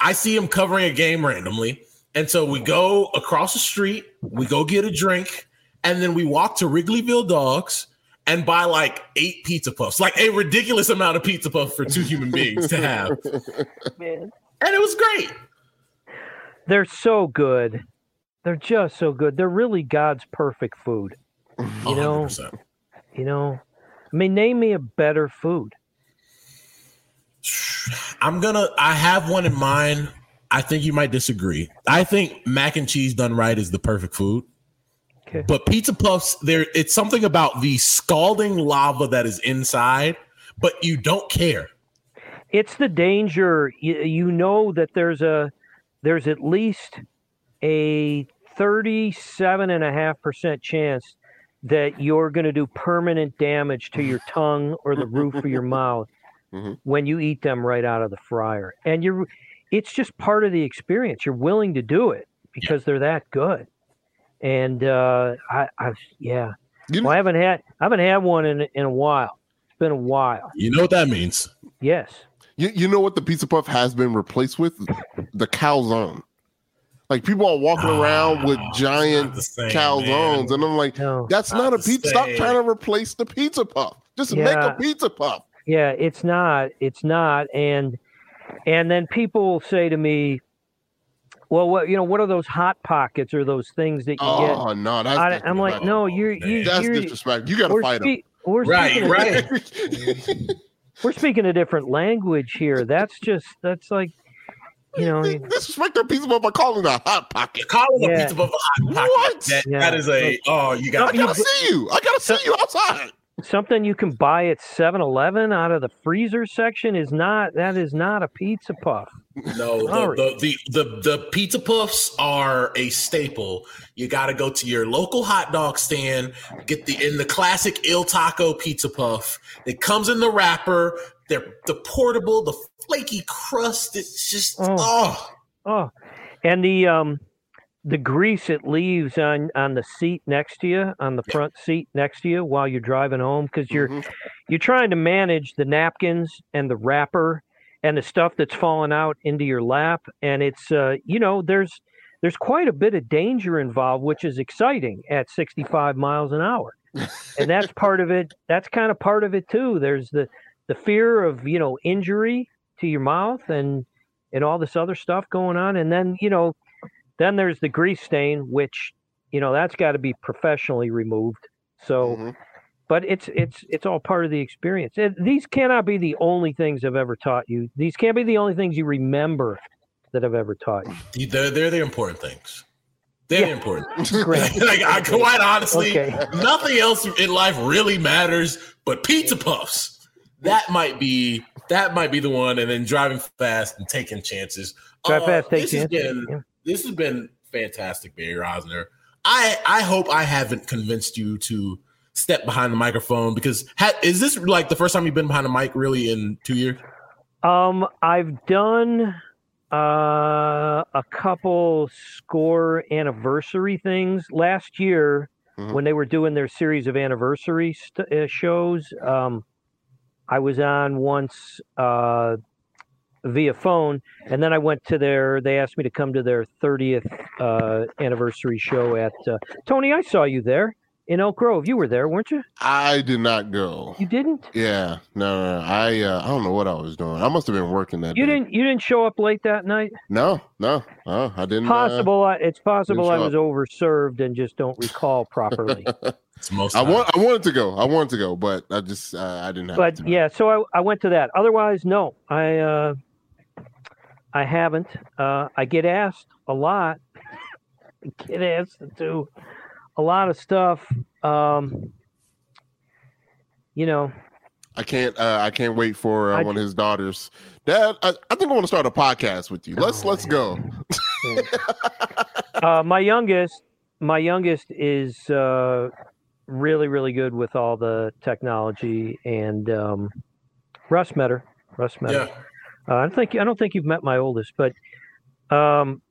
Speaker 4: I see him covering a game randomly. And so we go across the street, we go get a drink, and then we walk to Wrigleyville Dogs and buy like eight pizza puffs, like a ridiculous amount of pizza puffs for two human beings to have.
Speaker 3: Man.
Speaker 4: And it was great.
Speaker 3: They're so good. They're just so good. They're really God's perfect food. You know,
Speaker 4: 100%.
Speaker 3: you know. I mean, name me a better food.
Speaker 4: I'm gonna. I have one in mind. I think you might disagree. I think mac and cheese done right is the perfect food.
Speaker 3: Okay.
Speaker 4: But pizza puffs, there it's something about the scalding lava that is inside, but you don't care.
Speaker 3: It's the danger. You, you know that there's a there's at least a 37.5% chance that you're going to do permanent damage to your tongue or the roof of your mouth
Speaker 2: Mhm.
Speaker 3: when you eat them right out of the fryer. And you're it's just part of the experience. You're willing to do it because they're that good. And uh I I yeah.
Speaker 2: You
Speaker 3: Well, I haven't had I haven't had one in in a while. It's been a while.
Speaker 4: You know what that means?
Speaker 3: Yes.
Speaker 2: You, you know what the pizza puff has been replaced with? The calzone. Like people are walking around with
Speaker 4: Ah,
Speaker 2: giant
Speaker 4: same,
Speaker 2: calzones,
Speaker 4: man.
Speaker 2: and I'm like,
Speaker 3: No.
Speaker 2: that's
Speaker 4: Not
Speaker 2: not, a pizza. Stop trying to replace the pizza puff. Just make a pizza puff.
Speaker 3: Yeah, it's not. It's not. And and then people say to me, "Well, what you know? What are those hot pockets or those things that you
Speaker 2: oh, get? Oh no, that's?
Speaker 3: I, I'm like, "No, you're you,
Speaker 2: that's
Speaker 3: you're
Speaker 2: disrespectful. You gotta
Speaker 3: we're,
Speaker 2: fight them.
Speaker 3: spe- we're
Speaker 4: Right,
Speaker 3: speaking a
Speaker 4: right.
Speaker 3: different- we're speaking a different language here. That's just that's like, you know,
Speaker 2: disrespect the pizza puff by calling a hot pocket.
Speaker 4: Calling a pizza puff a hot pocket.
Speaker 2: What?
Speaker 4: That,
Speaker 3: Yeah.
Speaker 4: that is a oh, you
Speaker 2: I
Speaker 4: got
Speaker 3: you-
Speaker 2: gotta see you. I gotta see you outside.
Speaker 3: Something you can buy at 7-Eleven out of the freezer section is not that is not a pizza puff.
Speaker 4: No, the, the, the, the, pizza puffs are a staple. You got to go to your local hot dog stand, get the in the classic Iltaco pizza puff. It comes in the wrapper. They're the portable, the flaky crust. It's just
Speaker 3: Oh.
Speaker 4: oh,
Speaker 3: Oh, and the um, the grease it leaves on on the seat next to you, on the front seat next to you while you're driving home, because you're
Speaker 2: Mhm.
Speaker 3: you're trying to manage the napkins and the wrapper and the stuff that's falling out into your lap, and it's uh, you know, there's there's quite a bit of danger involved, which is exciting at 65 miles an hour, and that's part of it. That's kind of part of it too. There's the the fear of you know injury to your mouth and and all this other stuff going on. And then, you know, then there's the grease stain, which, you know, that's got to be professionally removed. So,
Speaker 2: Mhm.
Speaker 3: but it's it's it's all part of the experience. And these cannot be the only things I've ever taught you. These can't be the only things you remember that I've ever taught you.
Speaker 4: they're they're the important things. They're
Speaker 3: Yeah.
Speaker 4: important.
Speaker 3: Great.
Speaker 4: like I quite honestly,
Speaker 3: Okay.
Speaker 4: nothing else in life really matters but pizza puffs. That might be that might be the one, and then driving fast and taking chances.
Speaker 3: Drive fast, take
Speaker 4: this has
Speaker 3: chances,
Speaker 4: been
Speaker 3: yeah.
Speaker 4: This has been fantastic, Barry Rozner. I I hope I haven't convinced you to step behind the microphone because ha- is this like the first time you've been behind the mic really in two years?
Speaker 3: Um, I've done uh, a couple score anniversary things last year
Speaker 2: Mhm.
Speaker 3: when they were doing their series of anniversary st- uh, shows. Um, I was on once uh, via phone, and then I went to their. They asked me to come to their 30th uh, anniversary show at uh, Tony. I saw you there in Elk Grove. You were there, weren't you?
Speaker 2: I did not go.
Speaker 3: You didn't.
Speaker 2: Yeah, no, no, no. I uh, I don't know what I was doing. I must have been working that.
Speaker 3: You
Speaker 2: day.
Speaker 3: didn't. You didn't show up late that night.
Speaker 2: No, no, no. I didn't. uh,
Speaker 3: Possible. I it's possible
Speaker 2: show
Speaker 3: I
Speaker 2: up.
Speaker 3: was overserved and just don't recall properly.
Speaker 4: It's most.
Speaker 2: I want. I wanted to go. I wanted to go, but I just uh, I didn't have.
Speaker 3: but
Speaker 2: time.
Speaker 3: yeah, so I, I went to that. Otherwise, no, I uh, I haven't. Uh, I get asked a lot. Get asked to do a lot of stuff. Um, you know,
Speaker 2: I can't. Uh, I can't wait for uh,
Speaker 3: I-
Speaker 2: one of his daughters. Dad, I, I think I want to start a podcast with you. Let's let's go.
Speaker 3: uh, my youngest, my youngest is uh, really, really good with all the technology. And um, Russ met her. Russ met her.
Speaker 4: Yeah.
Speaker 3: Uh, I don't think I don't think you've met my oldest, but um,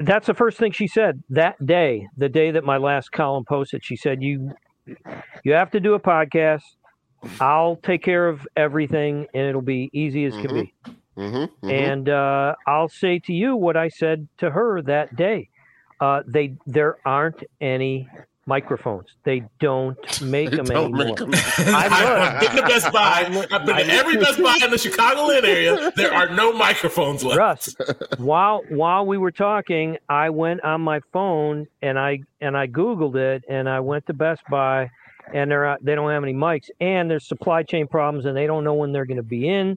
Speaker 3: that's the first thing she said that day, the day that my last column posted. She said, "You you have to do a podcast. I'll take care of everything, and it'll be easy as can be."
Speaker 2: Mm-hmm,
Speaker 3: And uh, I'll say to you what I said to her that day. Uh, they there aren't any microphones. They don't make them
Speaker 2: don't
Speaker 3: anymore.
Speaker 2: make 'em.
Speaker 3: I
Speaker 4: I've been to Best Buy. I've been to every Best Buy in the Chicagoland area. There are no microphones left.
Speaker 3: Russ, while while we were talking, I went on my phone and I and I googled it and I went to Best Buy and they're they don't have any mics and there's supply chain problems and they don't know when they're going to be in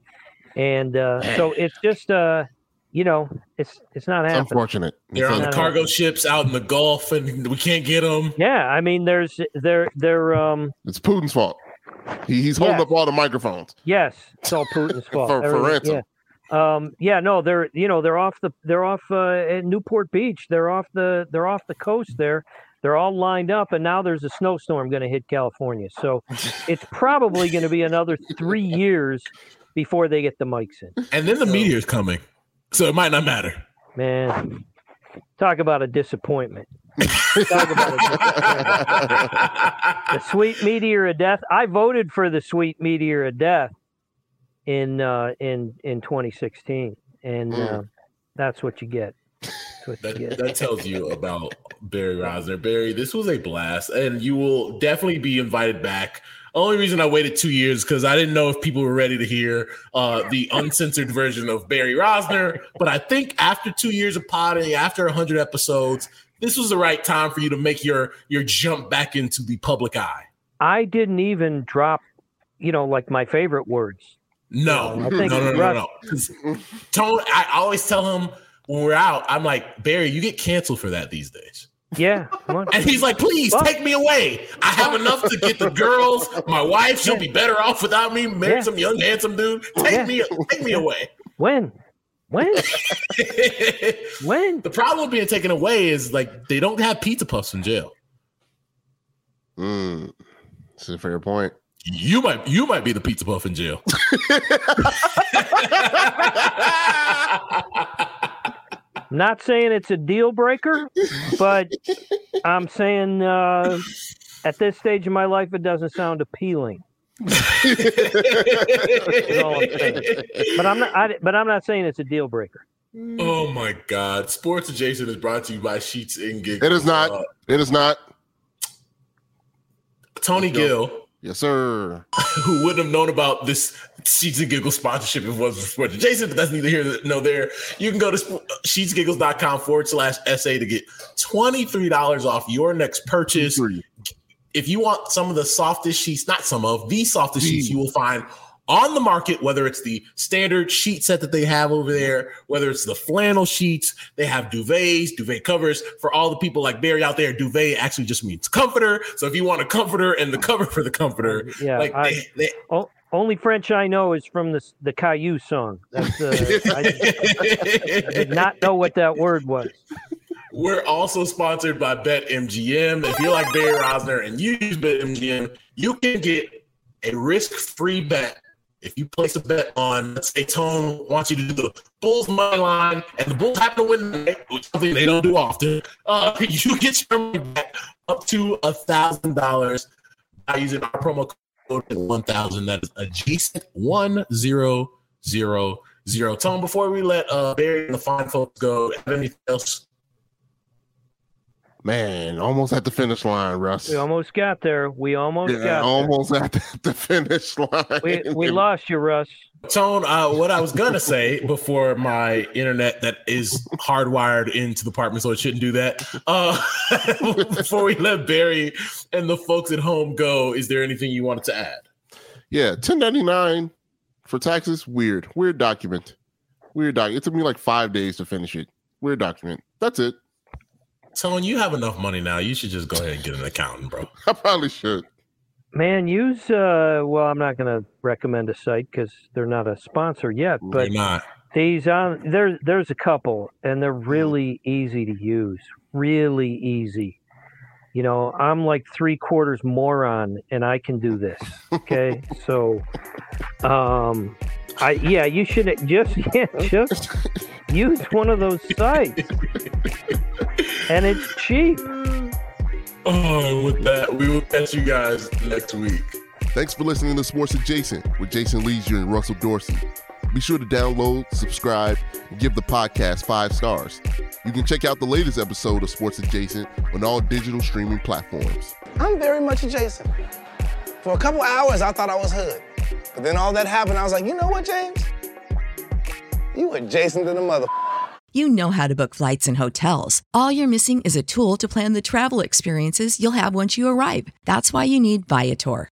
Speaker 3: and uh, so it's just uh you know it's it's not
Speaker 2: It's
Speaker 3: happening.
Speaker 2: unfortunate.
Speaker 4: They're on the
Speaker 3: not
Speaker 4: cargo ships out in the Gulf, and we can't get them.
Speaker 3: Yeah, I mean there's they're they're um
Speaker 2: It's Putin's fault. He, he's holding
Speaker 3: Yeah.
Speaker 2: up all the microphones.
Speaker 3: yes, it's all Putin's fault.
Speaker 2: For- for ransom.
Speaker 3: Yeah. Um, yeah, no, they're you know they're off the they're off uh, at Newport Beach. They're off the they're off the coast there. They're all lined up, and now there's a snowstorm going to hit California. So it's probably going to be another three years before they get the mics in.
Speaker 4: And then the meteor's coming, so it might not matter.
Speaker 3: Man, talk about a disappointment. talk about a disappointment. the sweet meteor of death. I voted for the sweet meteor of death in uh, in in 2016, and uh, that's what you get. That's what you
Speaker 4: That,
Speaker 3: get.
Speaker 4: that tells you about Barry Rozner. Barry, this was a blast, and you will definitely be invited back. Only reason I waited two years because I didn't know if people were ready to hear uh, the uncensored version of Barry Rozner. But I think after two years of potting, after hundred episodes, this was the right time for you to make your your jump back into the public eye.
Speaker 3: I didn't even drop, you know, like my favorite words.
Speaker 4: No,
Speaker 3: I
Speaker 4: no, no, no, no,
Speaker 3: Russ-
Speaker 4: no. 'Cause Tone, I always tell him when we're out, I'm like, Barry, you get canceled for that these days.
Speaker 3: Yeah, come on.
Speaker 4: And he's like, please
Speaker 3: Well-
Speaker 4: take me away. I have enough to get the girls. My wife, she'll be better off without me. Marry
Speaker 3: Yeah.
Speaker 4: some young, handsome dude. Take
Speaker 3: Yeah.
Speaker 4: me, take me away.
Speaker 3: when, when, when?
Speaker 4: the problem with being taken away is like they don't have pizza puffs in jail.
Speaker 2: Mm, that's a fair point.
Speaker 4: You might, you might be the pizza puff in jail.
Speaker 3: I'm not saying it's a deal breaker, but I'm saying uh, at this stage of my life, it doesn't sound appealing. All I'm saying. But I'm not. I, but I'm not saying it's a deal breaker.
Speaker 4: oh my God! Sports Adjacent is brought to you by Sheets and Giggles.
Speaker 2: It is not.
Speaker 4: Uh,
Speaker 2: It is not.
Speaker 4: Tony Gill.
Speaker 2: Yes, sir.
Speaker 4: who wouldn't have known about this Sheets and Giggles sponsorship if it wasn't for Jason, but that's neither here nor there. You can go to sp- uh, sheetsgiggles.com forward slash SA to get $23 off your next purchase. If you want some of the softest sheets, not some of the softest sheets you will find on the market, whether it's the standard sheet set that they have over there, whether it's the flannel sheets, they have duvets, duvet covers. For all the people like Barry out there, duvet actually just means comforter. So if you want a comforter and the cover for the comforter,
Speaker 3: Yeah,
Speaker 4: like
Speaker 3: I-
Speaker 4: they, they,
Speaker 3: O- only French I know is from the the Caillou song. That's uh, I, I did not know what that word was.
Speaker 4: We're also sponsored by BetMGM. If you're like Barry Rozner and you use BetMGM, you can get a risk-free bet. If you place a bet on, let's say Tone wants you to do the Bulls money line, and the Bulls happen to win, which something they don't do often, uh, you get your money back up to a thousand dollars by using our promo code one thousand. That is adjacent one zero zero zero. Tone, before we let uh, Barry and the fine folks go, have anything else
Speaker 2: Man, almost at the finish line, Russ.
Speaker 3: We almost got there. We almost
Speaker 2: Yeah,
Speaker 3: got
Speaker 2: almost at the, the finish line.
Speaker 3: We, we lost you, Russ.
Speaker 4: Tone, uh, what I was gonna say before my internet that is hardwired into the apartment, so it shouldn't do that. Uh, before we let Barry and the folks at home go, is there anything you wanted to add?
Speaker 2: Yeah, 1099 for taxes. Weird. Weird document. Weird doc. It took me like five days to finish it. Weird document. That's it.
Speaker 4: Tone, you have enough money now. You should just go ahead and get an accountant, bro.
Speaker 2: I probably should.
Speaker 3: Man, use uh well, I'm not going to recommend a site cuz they're not a sponsor yet, but
Speaker 4: You're not.
Speaker 3: these on there there's a couple and they're really easy to use. Really easy. You know, I'm like 3 quarters moron and I can do this. Okay? so um I yeah, you should just yeah, just use one of those sites. and it's cheap.
Speaker 4: Oh, with that, we will catch you guys next week.
Speaker 2: Thanks for listening to Sports Adjacent with Jason Lieser and Russell Dorsey. Be sure to download, subscribe, and give the podcast five stars. You can check out the latest episode of Sports Adjacent on all digital streaming platforms.
Speaker 1: I'm very much adjacent. For a couple hours, I thought I was hood. But then all that happened, I was like, you know what, James? You adjacent to the mother.
Speaker 5: You know how to book flights and hotels. All you're missing is a tool to plan the travel experiences you'll have once you arrive. That's why you need Viator.